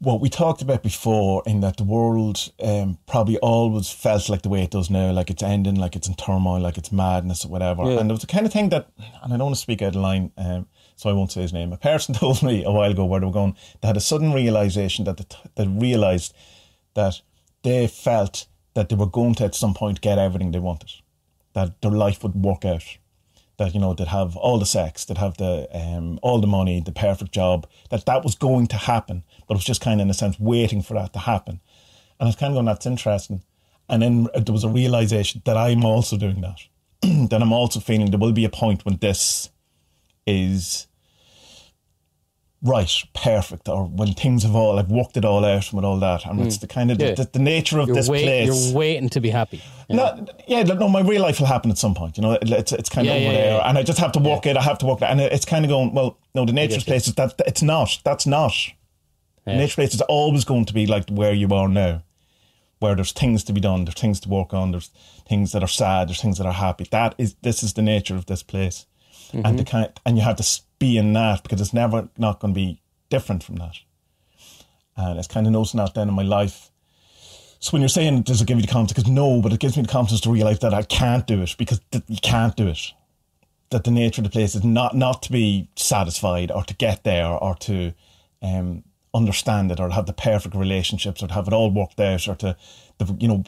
what we talked about before in that the world um, probably always felt like the way it does now, like it's ending, like it's in turmoil, like it's madness or whatever. Yeah. And it was the kind of thing that, and I don't want to speak out of line, um, so I won't say his name. A person told me a while ago where they were going, they had a sudden realization that they, they realized that they felt that they were going to at some point get everything they wanted, that their life would work out that you know they'd have all the sex, they'd have the um, all the money, the perfect job, that that was going to happen, but it was just kind of in a sense waiting for that to happen. And I was kind of going, that's interesting. And then there was a realization that I'm also doing that. that I'm also feeling there will be a point when this is right, perfect, or when things have all I've worked it all out with all that. And it's mm. the kind of Yeah. the, the, the nature of You're, this wait, place. you're waiting to be happy. you? No, yeah, no, my real life will happen at some point. You know, It- it's it's kind of Yeah, over yeah, there, yeah. and I just have to walk it. I have to walk it, and it's kind of going. Well, no, the nature's get you. place is that it's not. That's not. Yeah. Nature's place is always going to be like where you are now, where there's things to be done, there's things to work on, there's things that are sad, there's things that are happy. That is this is the nature of this place, Mm-hmm. and the kind and you have to be in that because it's never not going to be different from that. And it's kind of noticing that then in my life. So when you're saying does it give you the confidence? Because no, but it gives me the confidence to realize that I can't do it because th- you can't do it. That the nature of the place is not not to be satisfied or to get there or to um, understand it or have the perfect relationships or to have it all worked out or to you know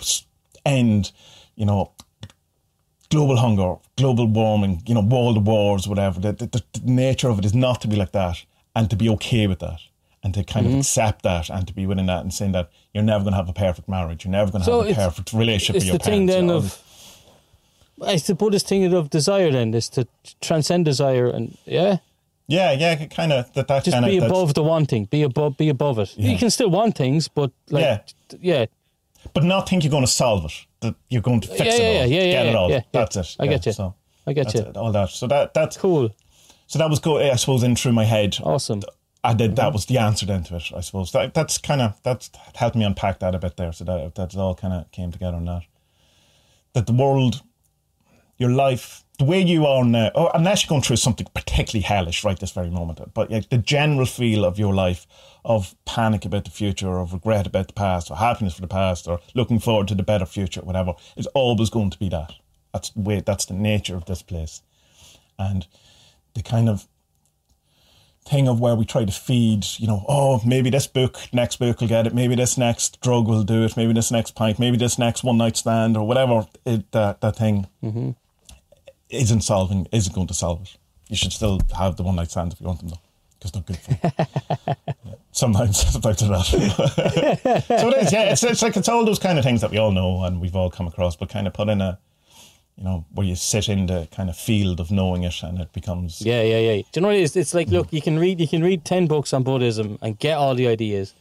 end you know global hunger, global warming, you know, world wars, whatever. The, the, the nature of it is not to be like that and to be okay with that and to kind Mm-hmm. of accept that and to be within that and saying that you're never going to have a perfect marriage, you're never going to So have a perfect relationship It's with your the thing then you know. of. It's the Buddhist thing of desire. Then is to transcend desire and yeah, yeah, yeah, kind of that. That just be of above the wanting. Be above. Be above it. You can still want things, but like Yeah. yeah, but not think you're going to solve it. That you're going to fix Yeah, it all, yeah, yeah, get yeah, it all. yeah, yeah. That's it. I get you. So I get you. it, all that. So that that's Cool, so that was go. I suppose in through my head. awesome. I did. That mm-hmm. was the answer then to it. I suppose that that's kind of that's helped me unpack that a bit there. So that that all kind of came together on that. That the world, your life, the way you are now, or unless you're going through something particularly hellish right this very moment, but like the general feel of your life of panic about the future, or of regret about the past, or happiness for the past, or looking forward to the better future, whatever. It's always going to be that. That's the way. That's the nature of this place, and the kind of thing of where we try to feed, you know, oh, maybe this book, next book will get it, maybe this next drug will do it, maybe this next pint, maybe this next one night stand or whatever it, that that thing mm-hmm. isn't solving, isn't going to solve it. You should still have the one night stand if you want them though, because they're good. Yeah. Sometimes, sometimes not. so it is, yeah. It's, it's like it's all those kind of things that we all know and we've all come across, but kind of put in a, you know, where you sit in the kind of field of knowing it and it becomes Yeah, yeah, yeah. Do you know what it is? It's like, look, you can read, you can read ten books on Buddhism and get all the ideas,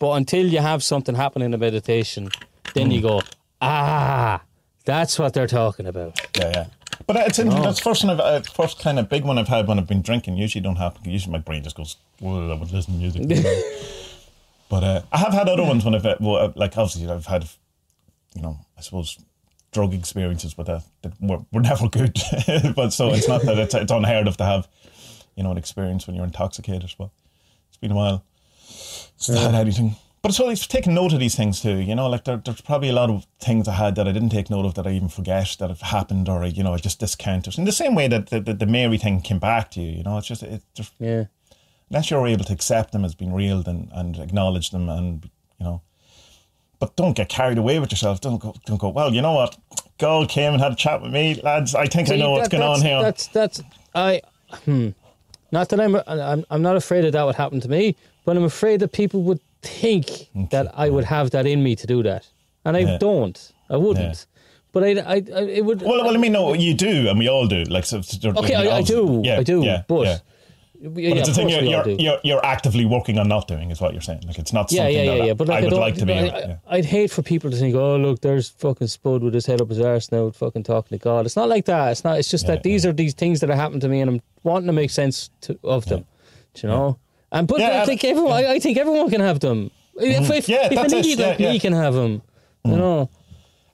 but until you have something happen in a meditation, then you go, Ah, that's what they're talking about. Yeah, yeah. But it's that's first one I've, uh, first kind of big one I've had when I've been drinking. Usually don't happen. Usually my brain just goes, I would listen to music. but uh, I have had other ones when I've, uh, well, uh, like obviously I've had, you know, I suppose drug experiences, but that, that were, were never good. but so it's not that it's, it's unheard of to have, you know, an experience when you're intoxicated. But it's been a while since I had anything. But it's always taking note of these things too. You know, like there, there's probably a lot of things I had that I didn't take note of that I even forget that have happened, or you know, I just discount it. In the same way that the, the, the Mary thing came back to you, you know, it's just it's just Yeah. unless you're able to accept them as being real and, and acknowledge them and you know but don't get carried away with yourself don't go don't go well you know what God came and had a chat with me lads I think I know what's going on here That's that's I. Hmm. Not that I'm, I'm. I'm not afraid that that would happen to me, but I'm afraid that people would think that I would have that in me to do that, and I Yeah. don't. I wouldn't. But I, I, I, it would. well, well I mean no you do and we all do like so, okay, I, I do. yeah, I do. yeah, but yeah. yeah, but it's a of thing you're, you're, you're, you're actively working on not doing is what you're saying like it's not Yeah, something yeah, yeah, that yeah. But like, I would don't, like to be I, yeah. I'd hate for people to think, "Oh, look, there's fucking Spud with his head up his arse now, fucking talking to God." It's not like that. It's not. It's just Yeah, that these are these things that have happened to me, and I'm wanting to make sense to, of them. Do you know? And but Yeah, I think everyone. I, I think everyone can have them. If, if, Yeah, if that's an idiot like me can have them, you know.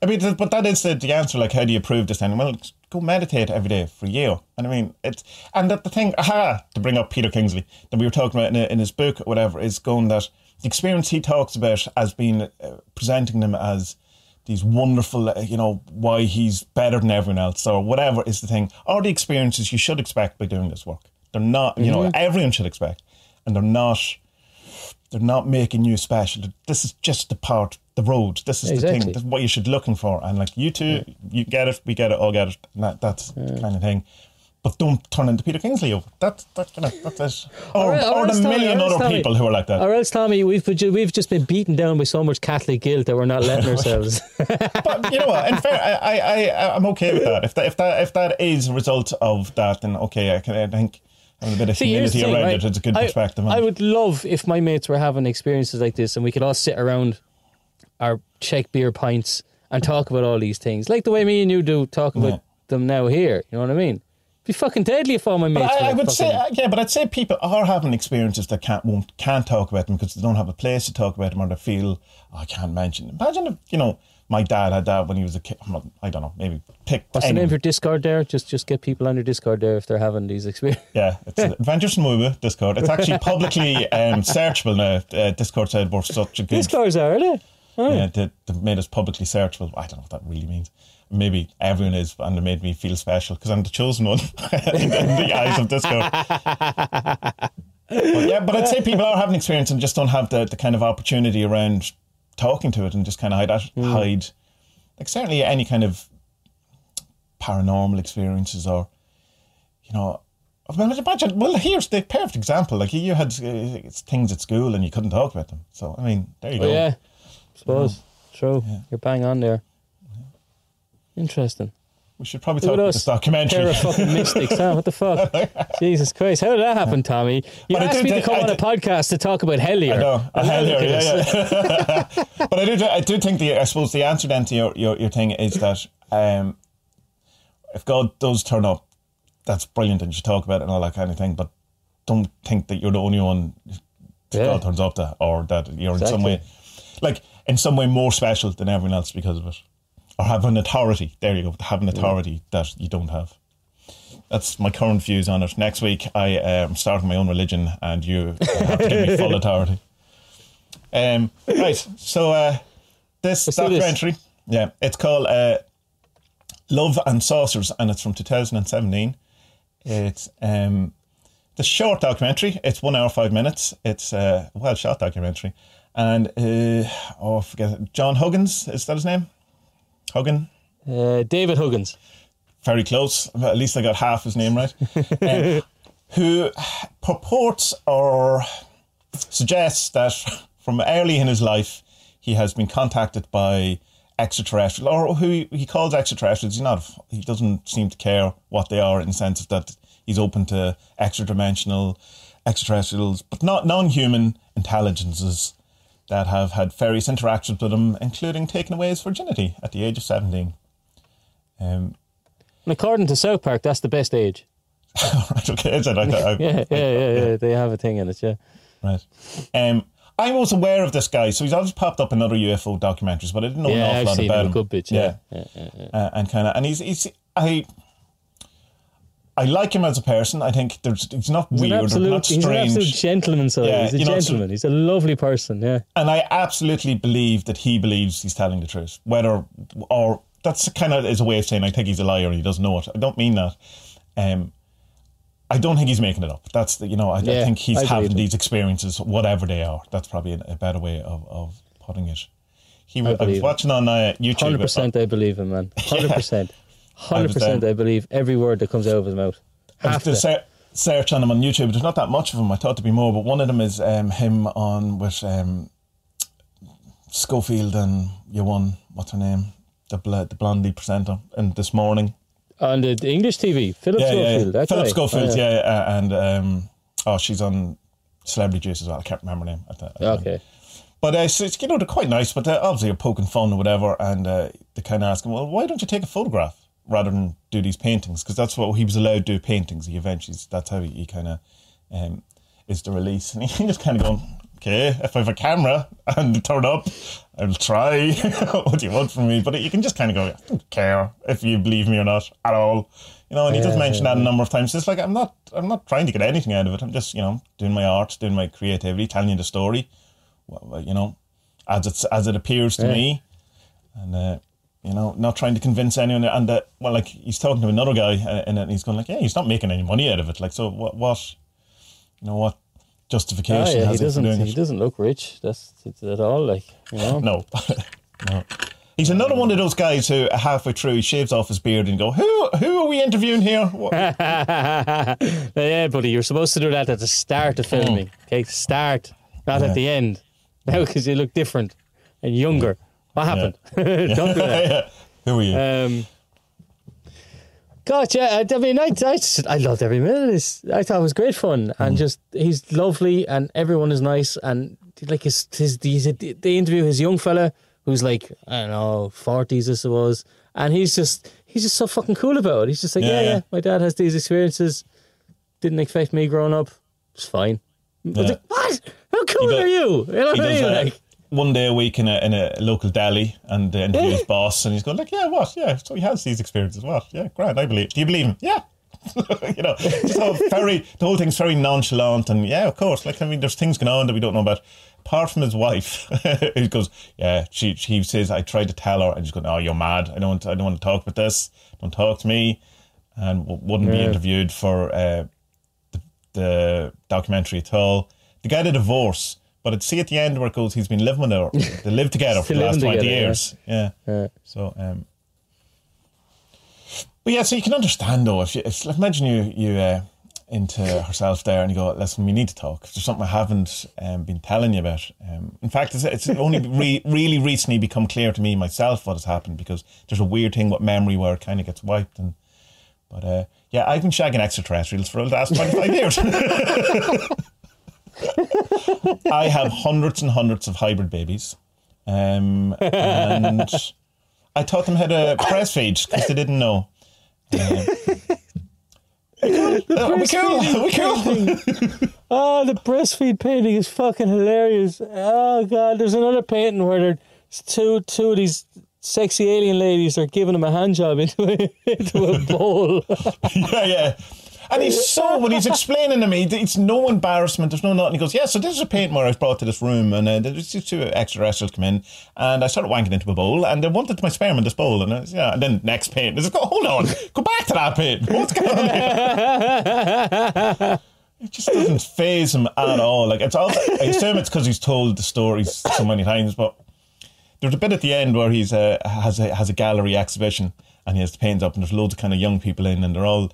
I mean, but that is the, the answer. Like, how do you prove this? Then, well, go meditate every day for a year. And I mean, it's and that the thing, aha, to bring up Peter Kingsley that we were talking about in, in his book, or whatever, is going that the experience he talks about as being uh, presenting them as these wonderful, uh, you know, why he's better than everyone else, or whatever is the thing, are the experiences you should expect by doing this work. They're not, you know, everyone should expect, and they're not they're not making you special. This is just the part, the road. This is the thing. This is what you should be looking for. And like you two, you get it, we get it, all get it. That, that's the kind of thing. But don't turn into Peter Kingsley over. That, that's gonna, that's it. Or, Or- or or the Tommy- million other Tommy- people who are like that. Or else, Tommy, we've we've just been beaten down by so much Catholic guilt that we're not letting ourselves. but you know what? In fair, I, I, I, I'm okay with that. If that, if that, if that is a result of that, then okay, I can, I think a bit of See, humility around right? it. It's a good I- perspective. I would love if my mates were having experiences like this and we could all sit around our check beer pints and talk about all these things, like the way me and you do talk about Yeah. them now here. You know what I mean? It'd be fucking deadly if all my mates. But I, I would say, uh, yeah, but I'd say people are having experiences that can't won't can't talk about them because they don't have a place to talk about them, or they feel oh, I can't mention. Imagine if you know my dad had that when he was a kid. I don't know, maybe pick. What's the anyone. name of your Discord there? Just just get people on your Discord there if they're having these experiences. Yeah, it's Adventures in Woo Discord. It's actually publicly um, searchable now. Uh, Discord said we're such a good. Discords are, are they? Oh. Yeah, they, they made us publicly searchable. I don't know what that really means. Maybe everyone is, and it made me feel special because I'm the chosen one in, the, in the eyes of Discord. but yeah, but I'd say people are having experience and just don't have the, the kind of opportunity around talking to it and just kind of hide, that- hide like certainly any kind of paranormal experiences or you know. Well, imagine. Well, here's the perfect example. Like you had uh, things at school and you couldn't talk about them. So I mean, there you Oh, go. yeah, suppose. True. You're bang on there. Interesting. We should probably talk about this documentary. Pair of fucking mystics, huh? What the fuck? Jesus Christ. How did that happen, Tommy? You But asked me to come I on a podcast to talk about Hellier. I know. I And now hell look yeah, yeah, but I do, I do think the, I suppose the answer then to your, your, your thing is that um, if God does turn up, that's brilliant and you talk about it and all that kind of thing. But don't think that you're the only one that Yeah. God turns up to, or that you're in some way, like in some way more special than everyone else because of it, or have an authority. There you go, have an authority that you don't have. That's my current views on it. Next week, I am starting my own religion, and you uh, have to give me full authority. Um, right. So uh, this Let's do this. documentary, yeah, it's called uh, "Love and Saucers," and it's from 2017. It's um, the short documentary. It's one hour five minutes. It's uh, a well shot documentary, and uh, oh, I forget it. John Huggins is that his name? Huggan. Uh, David Huggins. very close. At least I got half his name right. Um, who purports or suggests that from early in his life he has been contacted by extraterrestrials, or who he, calls extraterrestrials. He's not. He doesn't seem to care what they are in the sense that he's open to extra dimensional extraterrestrials, but not non-human intelligences that have had various interactions with him, including taking away his virginity at the age of 17. Um, And according to South Park, that's the best age. right, okay, is it? I, I, Yeah, yeah, yeah, yeah. They have a thing in it, yeah. Right. Um, I was aware of this guy, so he's always popped up in other UFO documentaries, but I didn't know an Yeah, awful I've lot seen about him him. a good bit, yeah. Yeah, yeah, yeah. Uh, and kind of, and he's he's I. I like him as a person. I think there's he's not He's weird or absolute, not strange. he's an absolute gentleman, so Yeah, he's a you know, gentleman. he's a lovely person, yeah. and I absolutely believe that he believes he's telling the truth. Whether or that's kind of is a way of saying I think he's a liar and he doesn't know it. I don't mean that. Um, I don't think he's making it up. That's the, you know I, I Yeah, think he's I having these experiences, whatever they are. That's probably a, better way of, of putting it. He was, I, was watching on uh, YouTube. Hundred percent, I believe him, man. Hundred percent, hundred percent, I believe every word that comes out of his mouth. I Have to. ser- search on him on YouTube. There's not that much of him. I thought there'd be more, but one of them is um, him on with um, Schofield and your one. What's her name? The bl- the blondie presenter. And this morning, On the the English TV, Phillip yeah, yeah, Schofield. yeah. that Phillip. Schofield, Oh, yeah, uh, and um, oh, she's on Celebrity Juice as well. I can't remember her name. At Okay. But uh, so it's, you know, they're quite nice, but they're obviously are poking fun or whatever. And uh, they kind of ask him, well, why don't you take a photograph rather than do these paintings? Because that's what he was allowed to do paintings. He eventually, that's how he, he kind of um, is the release. And he just kind of going, okay, if I have a camera and turn up, I'll try. what do you want from me? But you can just kind of go, I don't care if you believe me or not at all. You know, and he does mention yeah, that a number of times. It's like I'm not, I'm not trying to get anything out of it. I'm just, you know, doing my art, doing my creativity, telling you the story well, you know, as it's as it appears to Yeah. me, and uh, you know, not trying to convince anyone. And uh, well, like he's talking to another guy, uh, and then he's going like, yeah, he's not making any money out of it. Like, so what? What? You know what? Justification Oh, yeah, has he doesn't. doing He it? doesn't look rich. That's at all. Like you know. No, no. He's another one of those guys who halfway through he shaves off his beard and go, who who are we interviewing here? Yeah, buddy, you're supposed to do that at the start of filming. Okay, start, not. Yeah. at the end. Now, because you look different and younger. What happened? Don't do that. who are you? Um, God, yeah, I I mean, I, I, just- I loved every minute of this. I thought it was great fun, and Mm. just he's lovely, and everyone is nice, and like his, his, he's a, they interview his young fella who's like I don't know forties, I suppose, and he's just he's just so fucking cool about it. He's just like, Yeah, yeah, yeah, yeah. my dad has these experiences, didn't expect me growing up. It's fine. Yeah. like, what? How cool does- are you? You know what I mean? Like, one day a week in a in a local deli and uh, interview his boss, and he's going like, "Yeah, what? Yeah, so he has these experiences. What? Yeah, grand. I believe. Do you believe him? Yeah." you know, all very the whole thing's very nonchalant, and yeah, of course. Like I mean, there's things going on that we don't know about. Apart from his wife, he goes, "Yeah." She she says, "I tried to tell her," and she's going, "Oh, you're mad. I don't I don't want to talk about this. Don't talk to me," and w- wouldn't be interviewed for uh, the, the documentary at all. They got a divorce, but I'd see at the end where it goes, he's been living with her. They lived together for the last living 20 together, yeah. years. Yeah. Yeah. So, um, but yeah, so you can understand though, if you, if, like, imagine you, you, uh, into herself there and you go, listen, we need to talk. There's something I haven't um, been telling you about. Um, in fact, it's, it's only re- really recently become clear to me myself what has happened because there's a weird thing with memory where it kind of gets wiped. And But uh, yeah, I've been shagging extraterrestrials for the last 25 years. I have hundreds and hundreds of hybrid babies. Um, and I taught them how to breastfeed because they didn't know. Are we cool? We cool? Oh, the breastfeed painting is fucking hilarious. Oh god, there's another painting where there's two two of these sexy alien ladies are giving him a hand job into a, into a bowl. yeah, yeah. And he's so, when he's explaining to me, it's no embarrassment, there's no nothing. He goes, Yeah, so this is a where I was brought to this room, and uh, there's just two extraterrestrials come in, and I started wanking into a bowl, and they wanted my sperm in this bowl. And, was, yeah, and then next painting, I was like, Hold on, go back to that painting. What's going on here? It just doesn't phase him at all. Like, it's all, I assume it's because he's told the stories so many times, but there's a bit at the end where he's uh, has a has a gallery exhibition and he has the paintings up and there's loads of kind of young people in and they're all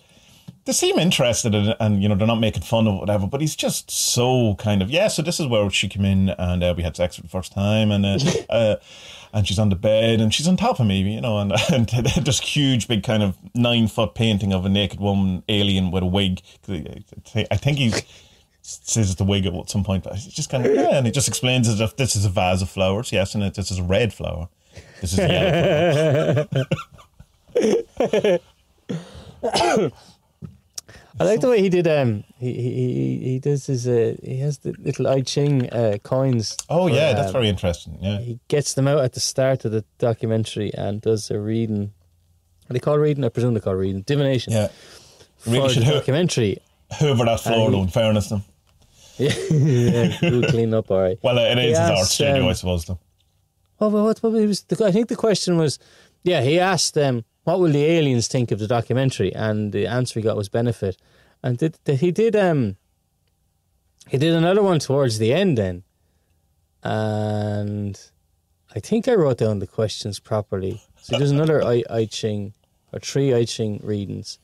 they seem interested in and you know they're not making fun of whatever but he's just so kind of yeah so this is where she came in and uh, we had sex for the first time and uh, uh, and she's on the bed and she's on top of me you know and, and this huge big kind of nine foot painting of a naked woman alien with a wig I think he's says it's a wig at some point. But he's just kind of yeah, and he just explains as if this is a vase of flowers. Yes, and it, this is a red flower. This is a yellow flower. I like the way he did. Um, he he he, does his. Uh, he has the little I Ching uh, coins. Oh for, yeah, that's um, very interesting. Yeah, He gets them out at the start of the documentary and does a reading. Are they call reading? I presume they call reading divination. yeah. for Really the should ho- documentary. hoover that floor, though. In fairness, them. Yeah, yeah, we'll clean up all right. Well, it is his art studio, um, I suppose. Though. Well, what, what was the, I think the question was, yeah, he asked them, what will the aliens think of the documentary? And the answer he got was benefit. And did, did he did um he did another one towards the end then. And I think I wrote down the questions properly. So there's another I, I Ching or three I Ching readings.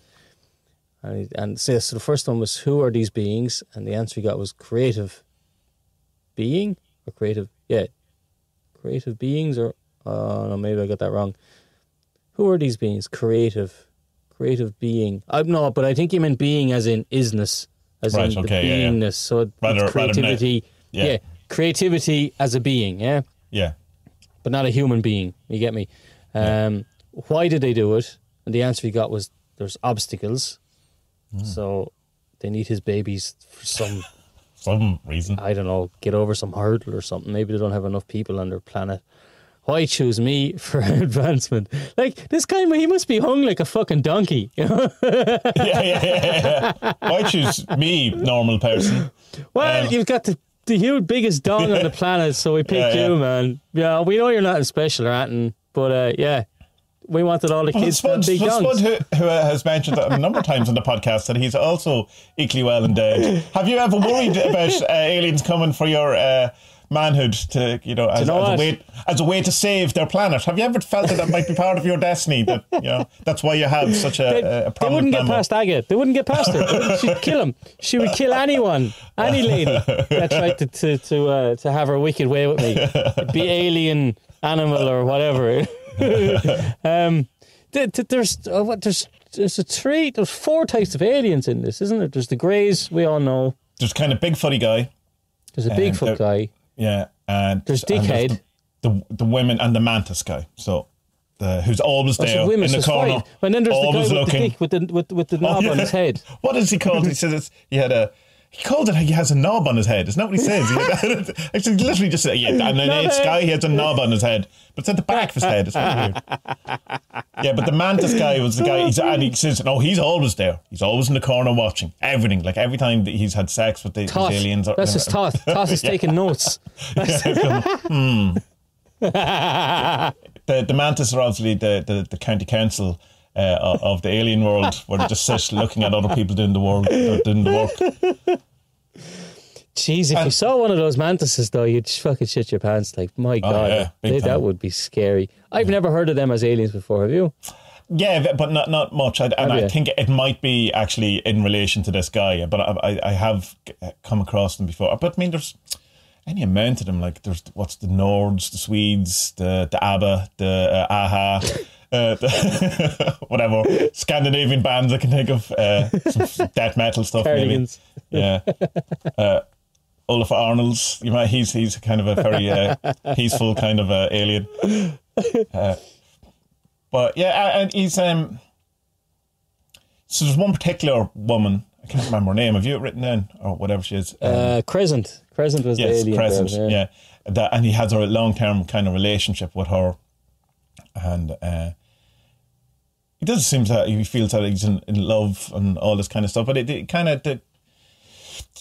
And, and so, so the first one was who are these beings? And the answer he got was creative being or creative yeah creative beings or oh no maybe I got that wrong. Who are these beings? Creative, creative being. I'm not, but I think you meant being as in isness, as Right, in okay, the yeah, yeah. beingness. So Rather- rather creativity. yeah. yeah, creativity as a being. Yeah, Yeah, but not a human being. You get me? Um, Why did they do it? And the answer he got was there's obstacles. Hmm. So they need his babies for some some reason. I don't know, get over some hurdle or something. Maybe they don't have enough people on their planet. Why choose me for advancement? Like this guy, he must be hung like a fucking donkey. You know? yeah, yeah, yeah, yeah. Why choose me, normal person? well, Um, you've got the the huge biggest dong on the planet, so we picked Yeah, you, man. Yeah, we know you're not special or anything, but uh, yeah, we wanted all the Well, kids to have Spud, Spud, who, who has mentioned a number of times on the podcast that he's also equally well and dead. Have you ever worried about uh, aliens coming for your uh, manhood to, you know, as, know as a way as a way to save their planet? Have you ever felt that that might be part of your destiny? That you know, that's why you have such a, They, a, they wouldn't get member? past Agate. They wouldn't get past her. She'd kill him. She would kill anyone, any lady that tried to to to, uh, to have her wicked way with me, be alien, animal, or whatever. um, th- th- there's uh, what there's there's a three there's four types of aliens in this, isn't there? There's the greys, we all know. There's kind of big footy guy, There's a Um, Bigfoot there- guy. Yeah, and There's and Dickhead. the, the the women and the mantis guy. So. The, who's always Oh, there so women, in the corner, five. And then there's the guy with looking. the dick with the with, with the oh, knob yeah. on his head. What is he called? He says it's, he had a. He called it he has a knob on his head. It's not what he says? He actually, literally just said, yeah, and then it's guy, he has a knob on his head. But it's at the back of his head. It's really weird. Yeah, but the mantis guy was the guy, he's, and he says, no, he's always there. He's always in the corner watching everything. Like every time that he's had sex with the, these aliens. Or, That's his Thoth. Thoth is taking notes. Hmm. the, the mantis are obviously the, the, the county council uh, of- the alien world where they just sit looking at other people doing the work. Doing the work. Jeez, if you saw one of those mantises, though, you'd fucking shit your pants. Like, my God, Oh, yeah, they- that would be scary. I've never heard of them as aliens before. Have you? Yeah, but not not much. I, and I think it might be actually in relation to this guy. But I, I, I have come across them before. But I mean, there's any amount of them. Like there's what's the Nords, the Swedes, the the ABBA, the uh, AHA. Uh, whatever Scandinavian bands I can think of, uh, some, some death metal stuff Cardigans. maybe. Yeah, uh, Olaf Arnolds. You might he's he's kind of a very uh, peaceful kind of uh, alien. Uh, But yeah, and he's um. So there's one particular woman. I can't remember her name. Have you it written down or whatever she is? Um, Uh, Crescent. Crescent was the yes, alien. present. girl, yeah. That, and he has a long term kind of relationship with her, and uh, he does seem that he feels that he's in, in love and all this kind of stuff. But it, it kind of the,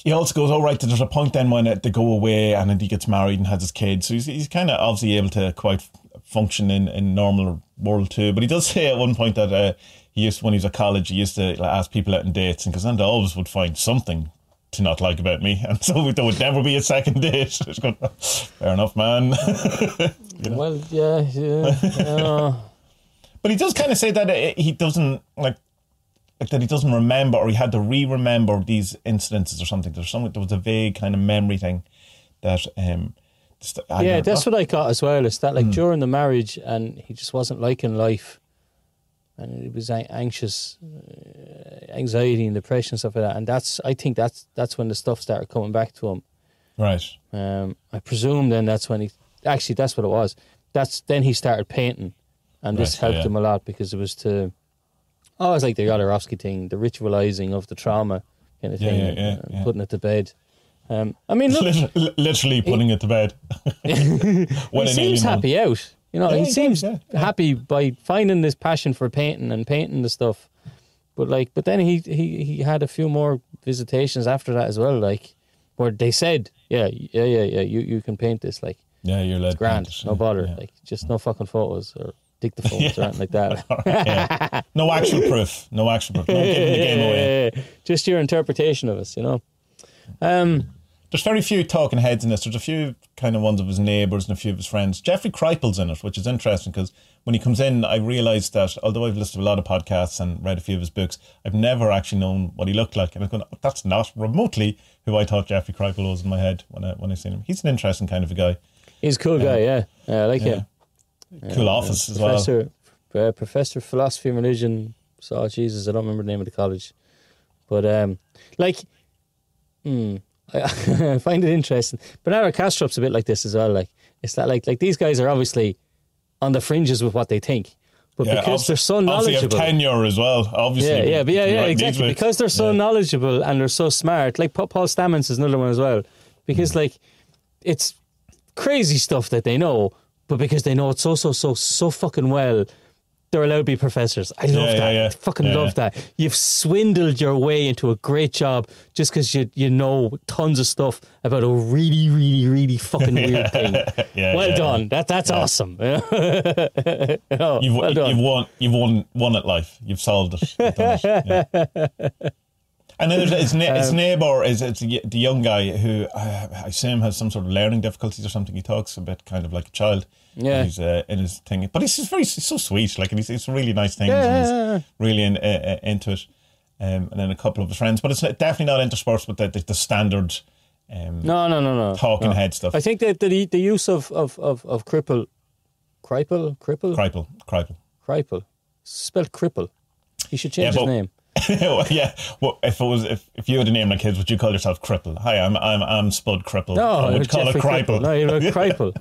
he also goes, "All right." There's a point then when it, they go away and then he gets married and has his kids. So he's, he's kind of obviously able to quite function in in normal world too. But he does say at one point that uh, he used when he was at college, he used to like, ask people out on dates, and because then they always would find something to not like about me, and so there would never be a second date. Going, fair enough, man. Well, yeah, yeah. yeah. But he does kind of say that uh, he doesn't like, like that he doesn't remember, or he had to re-remember these incidences or something. There's something. There was a vague kind of memory thing that. um I yeah, that's what I got as well. Is that like during the marriage, and he just wasn't liking life, and he was anxious. Uh, anxiety and depression and stuff like that. And that's I think that's that's when the stuff started coming back to him. Right. Um, I presume then that's when he actually that's what it was. That's then he started painting, and this Right, helped yeah. him a lot because it was to. Oh, it's like the Jodorowsky thing, the ritualizing of the trauma kind of Yeah, thing, yeah, yeah, and yeah. putting it to bed. Um, I mean, look, Literally, literally putting it to bed. he seems alien man- happy out. You know, he, he seems does, yeah, yeah. happy by finding this passion for painting and painting the stuff. But like, but then he he he had a few more visitations after that as well. Like, where they said, yeah, yeah, yeah, yeah, you you can paint this. Like, Yeah, you're led. grand, painters, no bother. Like, just no fucking photos or dictaphones or anything like that. Yeah. No actual proof. No actual proof. No giving the game away. just your interpretation of us, you know. Um, There's very few talking heads in this. There's a few kind of ones of his neighbours and a few of his friends. Jeffrey Kripal's in it, which is interesting because when he comes in, I realised that although I've listened to a lot of podcasts and read a few of his books, I've never actually known what he looked like. And I'm going, that's not remotely who I thought Jeffrey Kripal was in my head when I when I seen him. He's an interesting kind of a guy. he's a cool guy, yeah. Yeah, I like Yeah. him. Cool office as well. Professor, uh, Professor of Philosophy and Religion. So Jesus, I don't remember the name of the college, but um, like, hmm, I, I find it interesting. Bernardo Kastrup's a bit like this as well. Like, it's that like like these guys are obviously on the fringes with what they think, but because obvi- they're so knowledgeable. tenure as well. Obviously, Yeah, yeah, but yeah, yeah, exactly. Because they're so Yeah. knowledgeable and they're so smart. Like Paul Stamets is another one as well. Because like it's crazy stuff that they know, but because they know it so so so so fucking well, they're allowed to be professors. I love Yeah, yeah, that. yeah. I fucking Yeah, love yeah. that. You've swindled your way into a great job just because you you know tons of stuff about a really really really fucking weird thing. Yeah, well yeah, done. That that's awesome. oh, You've, well done. you've won. You've won. Won at life. You've solved it. It, yeah. And then there's his, na- Um, his neighbour is it's the the young guy who uh, I assume has some sort of learning difficulties or something. He talks a bit kind of like a child. Yeah. he's uh, in his thing, but he's just very he's so sweet. Like and he's, he's really nice things. Yeah, he's really in, uh, uh, into it. Um, and then a couple of his friends, but it's definitely not interspersed with the the, the standard um, no, no, no, no. talking no. head stuff. I think that the the use of of of, of cripple, cripple, cripple, Kripal, Kripal. cripple, spelled cripple. He should change Yeah, his but- name. Well, yeah. Well, if it was if, if you had a name like kids, would you call yourself Cripple? Hi, I'm I'm I'm Spud Cripple. No, Or would call Jeffrey it Kripal? No, you're a cripple.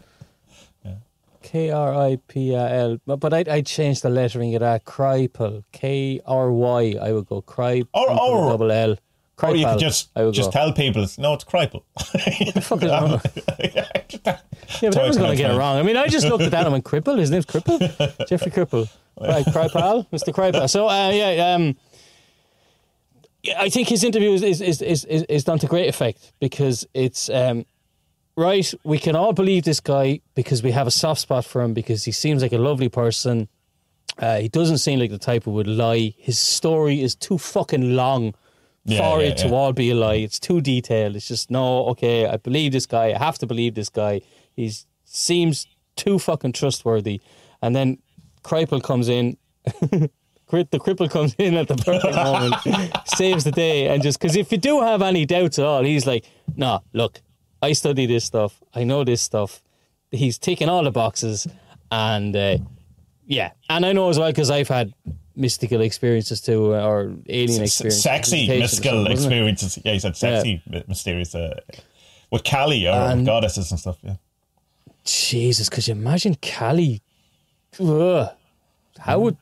K R I P I L. But I'd, I'd change the lettering of that. Cripple. K R Y. I would go cry. Or- or- double L. Or you could just I just go. tell people it's no, it's Kripal. fuck is wrong? yeah, but everyone's going to get it wrong. I mean, I just looked at that and went, Cripple? His name's Cripple? Jeffrey Cripple. Right, Crypal, Mr. Crypal. So, uh, yeah, um, I think his interview is, is, is, is, is, is done to great effect because it's, um, right, we can all believe this guy because we have a soft spot for him because he seems like a lovely person. Uh, he doesn't seem like the type who would lie. His story is too fucking long Yeah, for yeah, it to yeah. all be a lie. It's too detailed. It's just no. Okay, I believe this guy. I have to believe this guy. He seems too fucking trustworthy. And then Kripal comes in. The cripple comes in at the perfect moment, saves the day, and just because if you do have any doubts at all, he's like, "Nah, look, I study this stuff. I know this stuff." He's ticking all the boxes, and uh, yeah, and I know as well because I've had mystical experiences too, uh, or alien experiences, sexy mystical experiences. Yeah, he said sexy, my- mysterious. Uh, with Kali or And- goddesses and stuff. Yeah. Jesus, could you imagine Kali? Ugh. How would?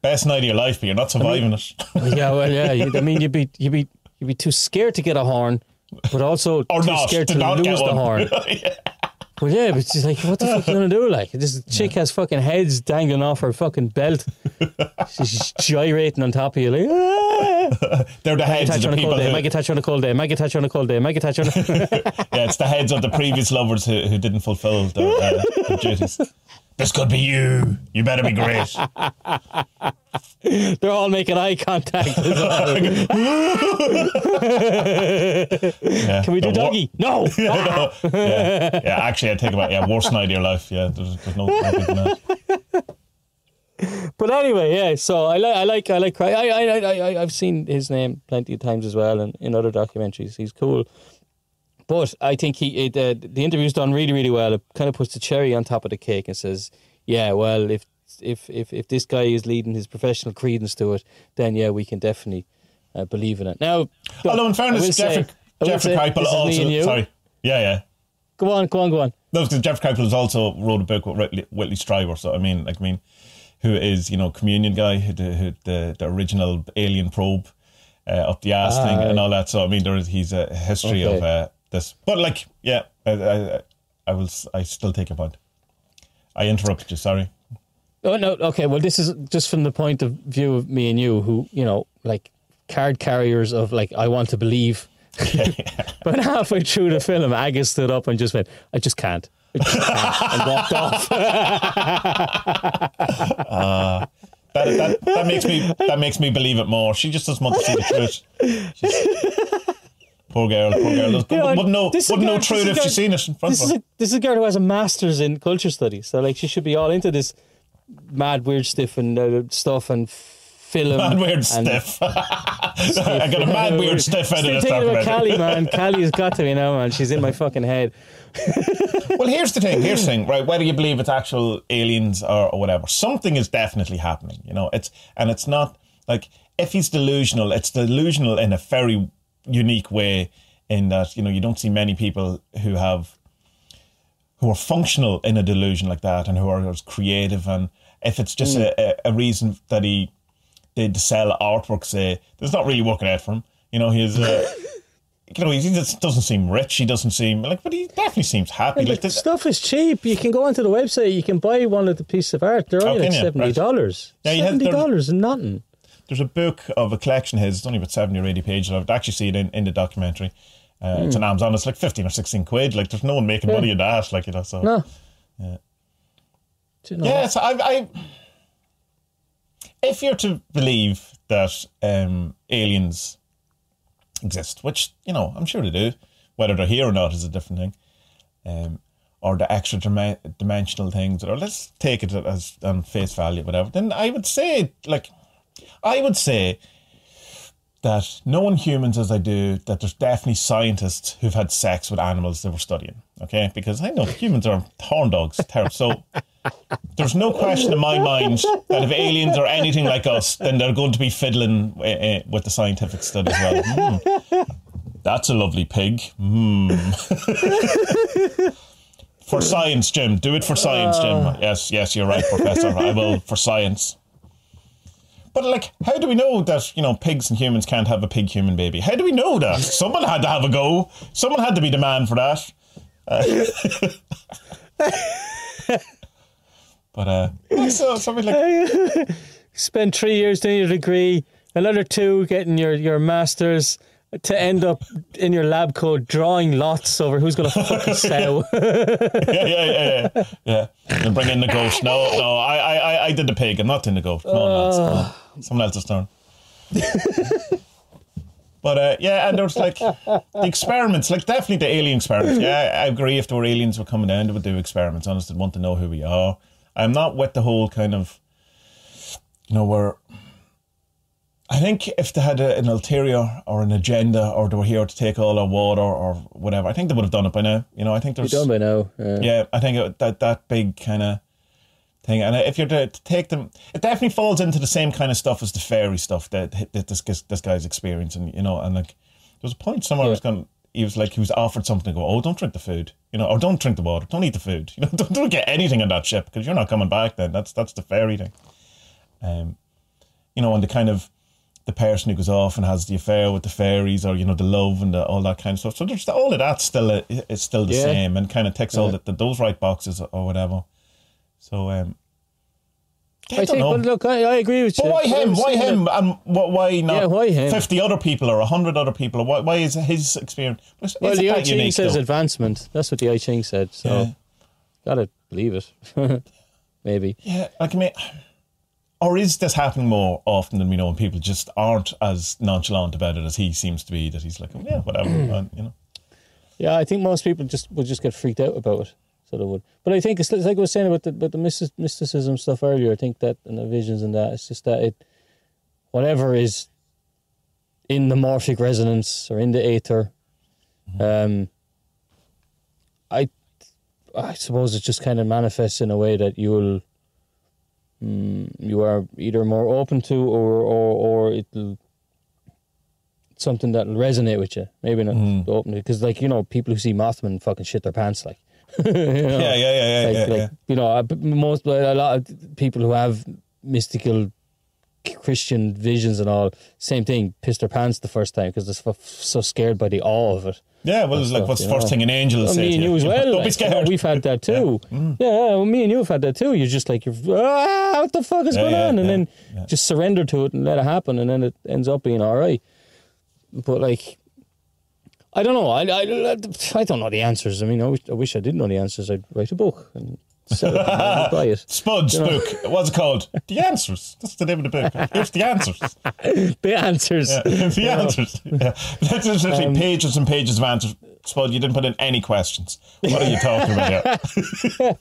Best night of your life, but you're not surviving it. Yeah, well, yeah. I mean, you'd be, you'd be, you'd be too scared to get a horn, but also Or too not, scared to not lose the horn. Well, yeah, but she's like, what the fuck are you gonna do? Like, this chick has fucking heads dangling off her fucking belt. She's gyrating on top of you, like, ah! They're the heads of the on a people cold day, who, might get touch on a cold day, might get touch on a cold day, might get touch on a... yeah, it's the heads of the previous lovers who, who didn't fulfill their, uh, their duties. This could be you. You better be great. They're all making eye contact. Yeah. Can we do doggy? No! yeah, yeah, actually, I think about yeah, worst night of your life. Yeah, there's, there's no, no. But anyway, yeah. So I like, I like, I like. I, I, I, I, I've seen his name plenty of times as well, and in other documentaries, he's cool. But I think he, it, uh, the interview's done really, really well. It kind of puts the cherry on top of the cake and says, "Yeah, well, if if if if this guy is leading his professional credence to it, then yeah, we can definitely uh, believe in it. Now, Although in fairness, Jeffrey, Jeffrey Kripal this is me also sorry, yeah, yeah. Go on, go on, go on. No, because Jeff Kripal has also wrote a book with Whitley, Whitley Strieber. So I mean, like, I mean, who is you know Communion guy, who, the, who, the the original alien probe uh, up the ass Ah, thing and all that. So I mean, there is he's a history Okay. of uh, this, but like, yeah, I, I, I will. I still take a point. I interrupted you. Sorry. Oh no, okay. Well, this is just from the point of view of me and you, who you know, like card carriers of like I want to believe. but halfway through the film, Agus stood up and just went, "I just can't," I just can't," and walked off. Uh, that, that that makes me that makes me believe it more. She just doesn't want to see the truth. She's- poor girl, poor girl. Yeah, wouldn't know this is wouldn't know a girl- truth if a she's seen it in front This of is her. a this is a girl who has a master's in culture studies, so like she should be all into this mad weird stuff and uh, stuff and film. Mad weird and stiff. I got a mad weird stiff out of Still this thinking about documentary. Callie, man. Callie has got to me now, man. She's in my fucking head. Well, here's the thing. Here's the thing, right? Whether you believe it's actual aliens or, or whatever, something is definitely happening. You know, it's and it's not like if he's delusional, it's delusional in a very unique way. In that, you know, you don't see many people who have who are functional in a delusion like that, and who are as creative. And if it's just a, a, a reason that he did to sell artwork, say, there's not really working out for him. You know, he's. Uh, You know, he just doesn't seem rich. He doesn't seem like, but he definitely seems happy. Like, the stuff is cheap. You can go onto the website. You can buy one of the pieces of art. They're Oh, only like seventy dollars. Had- seventy dollars and nothing. There's a book of a collection of his. It's only about 70 or 80 pages. I've actually seen it in, in the documentary. Uh, It's Hmm. on Amazon. It's like 15 or 16 quid. Like, there's no one making money in that. Like, you know, so. No. Know? Yeah, so I, I. If you're to believe that um, aliens exist, which, you know, I'm sure they do, whether they're here or not is a different thing, um, or the extra dim- dimensional things, or let's take it as on face value, whatever, then I would say, like, I would say that knowing humans as I do, that there's definitely scientists who've had sex with animals they were studying. Okay, because I know humans are horn dogs. Terrible. So there's no question in my mind that if aliens are anything like us, then they're going to be fiddling uh, uh, with the scientific study as well. Hmm. That's a lovely pig. Hmm. for science, Jim. Do it for science, Jim. Yes, yes, you're right, Professor. I will for science. But like, how do we know that you know pigs and humans can't have a pig human baby? How do we know that? Someone had to have a go. Someone had to be the man for that. Uh, but uh, so something like Spend three years doing your degree, another two getting your your masters. To end up in your lab coat drawing lots over who's going to fuck a sow. yeah, yeah, yeah, yeah, yeah. And bring in the goat. No, no, I, I, I- I did the pig. I'm not doing the goat. Come on, lads. Someone else's turn. But uh, yeah, and there's like the experiments, like definitely the alien experiments. Yeah, I agree. If there were aliens were coming down, they would do experiments. Honestly, they'd want to know who we are. I'm not with the whole kind of, you know, where I think if they had a, an ulterior or an agenda, or they were here to take all our water or whatever, I think they would have done it by now. You know, I think there's Done by now. Yeah. yeah, I think it, that that big kind of thing, and if you're to, take them, it definitely falls into the same kind of stuff as the fairy stuff that, that this this guy's experiencing. You know, and like there was a point somewhere I was going. He was like he was offered something to go. Oh, don't drink the food, you know, or don't drink the water, don't eat the food, you know, don't, don't get anything on that ship because you're not coming back. Then that's that's the fairy thing. Um, you know, and the kind of the person who goes off and has the affair with the fairies, or you know, the love and the, all that kind of stuff. So there's all of that still is still the Yeah. same and kind of ticks all the, the, those right boxes or whatever. So um, I, I don't think, know. but look, I, I agree with you. But why him? Why him? that- And wh- why not? Yeah, why him? Fifty other people or hundred other people? Or why, why is his experience? Is Well, the I Ching unique, says though? advancement. That's what the I Ching said. So, Yeah. gotta believe it. Maybe. Yeah, like I mean, or is this happening more often than we know, and people just aren't as nonchalant about it as he seems to be? That he's like, oh, yeah, whatever, man, you know. Yeah, I think most people just would just get freaked out about it. So they would. But I think it's like I was saying about the about the mysticism stuff earlier. I think that and the visions and that it's just that it, whatever is in the morphic resonance or in the aether, um, I, I suppose it just kind of manifests in a way that you'll you are either more open to or or or it'll something that'll resonate with you. Maybe not Mm. open because like you know people who see Mothman fucking shit their pants like. You know? Yeah, yeah, yeah, yeah, like, yeah, like yeah. you know, most a lot of people who have mystical Christian visions and all, same thing, piss their pants the first time because they're so scared by the awe of it. Yeah, well, it's like what's the first know. thing an angel Well, me and you? you as well. Don't like, be scared. We've had that too. Yeah, well, me and you have had that too. You're just like, you're, ah, what the fuck is Yeah, going yeah, on? And yeah, then yeah. just surrender to it and let it happen, and then it ends up being all right. But like, I don't know. I, I, I don't know the answers. I mean, I wish, I wish I did know the answers. I'd write a book and sell it and buy it. Spud's book. What's it called? The Answers. That's the name of the book. Here's the answers. The answers. the answers. Yeah. That's literally Um, pages and pages of answers. Spud, you didn't put in any questions. What are you talking about here?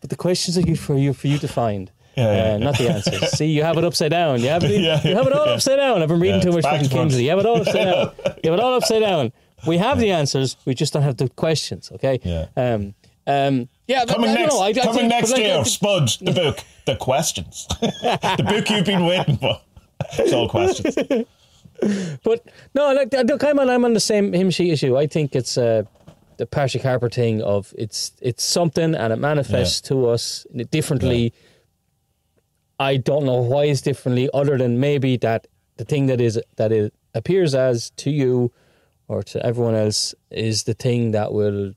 But the questions are you for you for you to find. Yeah, yeah, uh, yeah. Not the answers. See, you have it upside down. You have it. Yeah, you have it all yeah. upside down. I've been reading Yeah, too much fucking. Kingsley. You have it all upside down. You have it all upside down. We have the answers. We just don't have the questions. Okay. Yeah. Um. Um. Yeah. Coming I next, know. I, I coming think, next like, year, I- the book, the questions, the book you've been waiting for. It's all questions. But no, like look, I'm on, I'm on the same hymn sheet issue. I think it's uh, the Patrick Harpur thing of it's it's something and it manifests to us differently. I don't know why it's differently, other than maybe that the thing that is that it appears as to you or to everyone else is the thing that will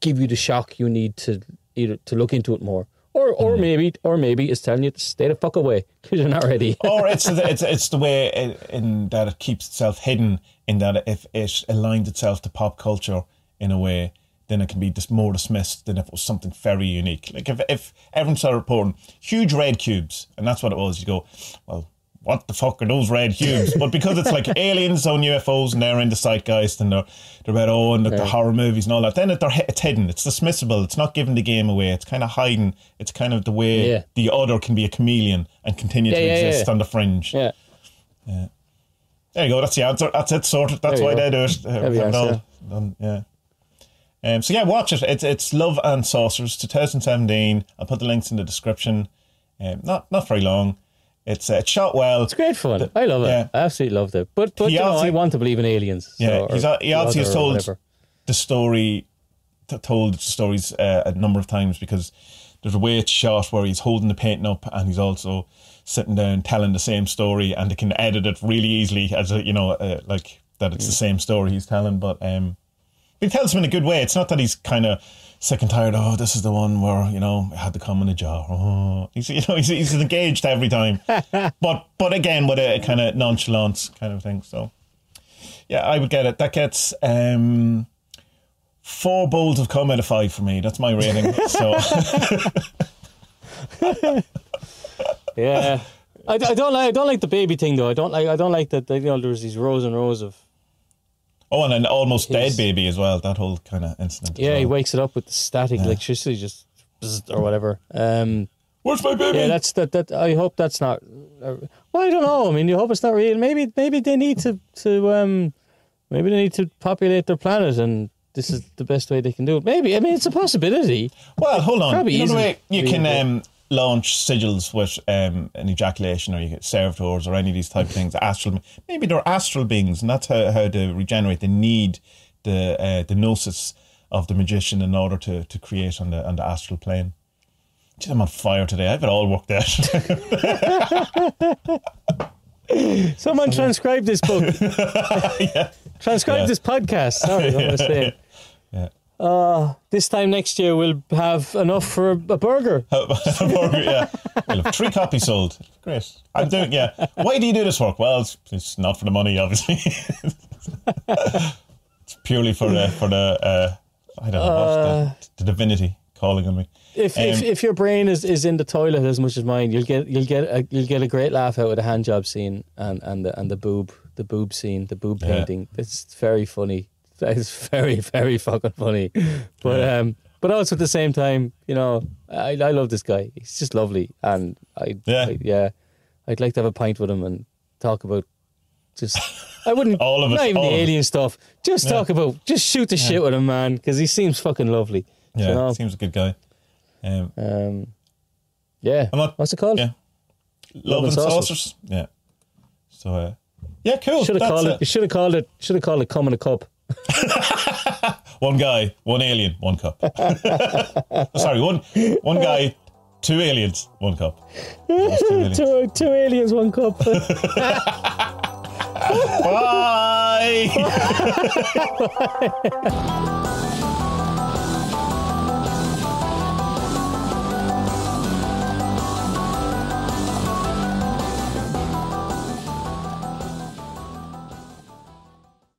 give you the shock you need to either to look into it more. Or, or mm-hmm. maybe, or maybe it's telling you to stay the fuck away because you're not ready. or it's the, it's it's the way it, in that it keeps itself hidden. In that if it aligns itself to pop culture in a way, then it can be dis- more dismissed than if it was something very unique. Like if if everyone started reporting huge red cubes, and that's what it was, you go, well. What the fuck are those red cubes? But because it's like aliens on UFOs and they're in the zeitgeist and they're they're about oh and the, the horror movies and all that, then it, they're, it's hidden. It's dismissible. It's not giving the game away. It's kind of hiding. It's kind of the way Yeah. the other can be a chameleon and continue Yeah, to exist on the fringe. Yeah. There you go. That's the answer. That's it. Sorted. That's why go. they do it. Uh, There we have it are, all sir. done, yeah. Um, so yeah, watch it. It's it's Love and Saucers, 2017. I'll put the links in the description. Um, not not very long. It's uh, it's shot well. It's great fun. I love it. yeah. I absolutely loved it. But but He you know, I want to believe in aliens. Yeah, so, he's, he obviously has told the story, t- told the stories uh, a number of times because there's a way it's shot where he's holding the painting up and he's also sitting down telling the same story, and they can edit it really easily as a you know uh, like that it's the same story he's telling, but um, he tells them in a good way. It's not that he's kind of sick and tired. Oh, this is the one where you know it had to come in a jar. Oh, he's you know he's, he's engaged every time, but but again with a kind of nonchalance kind of thing. So yeah, I would get it. That gets um, four bowls of cum out of five for me. That's my rating. so Yeah. I, I don't like I don't like the baby thing though. I don't like I don't like that you know there's these rows and rows of oh, and an almost dead baby as well. That whole kind of incident. yeah he wakes it up with the static electricity just or whatever. Um, Where's my baby? yeah, that's that that I hope that's not. Uh, well, I don't know. I mean, you hope it's not real. Maybe maybe they need to to um maybe they need to populate their planet and. This is the best way they can do it. Maybe I mean it's a possibility. Well, hold on. Probably you know you can um, launch sigils with um, an ejaculation or you get servitors or any of these type of things. Astral, maybe they're astral beings, and that's how, how to regenerate. They need the uh, the gnosis of the magician in order to, to create on the on the astral plane. Gee, I'm on fire today. I've it all worked out. Someone transcribe this book. Transcribe Yeah. this podcast. Sorry, I'm going to say. yeah. Uh, this time next year we'll have enough for a, a burger. yeah. We'll have three copies sold. Great. I'm doing, yeah. Why do you do this work? Well, it's, it's not for the money, obviously. it's purely for the, for the uh, I don't know, what's the, the divinity calling on me. If, if Um, if your brain is, is in the toilet as much as mine, you'll get you'll get a, you'll get a great laugh out of the hand job scene and, and the and the boob the boob scene the boob Yeah. painting. It's very funny. It's very very fucking funny. But Yeah. um but also at the same time, you know, I I love this guy. He's just lovely, and I Yeah. I, yeah, I'd like to have a pint with him and talk about just. I wouldn't All of it, not even the alien stuff. Just Yeah. talk about just shoot the shit with him, man, because he seems fucking lovely. Yeah, you know? seems a good guy. Um, Um, Yeah. I'm not- What's it called? Yeah. Love, and saucers. Yeah. So, uh, yeah, cool. Should have called it. it. Should have called it. Should have called it "Come in a Cup." One guy, one alien, one cup. Sorry, one one guy, two aliens, one cup. Two aliens. two, two aliens, one cup. Bye.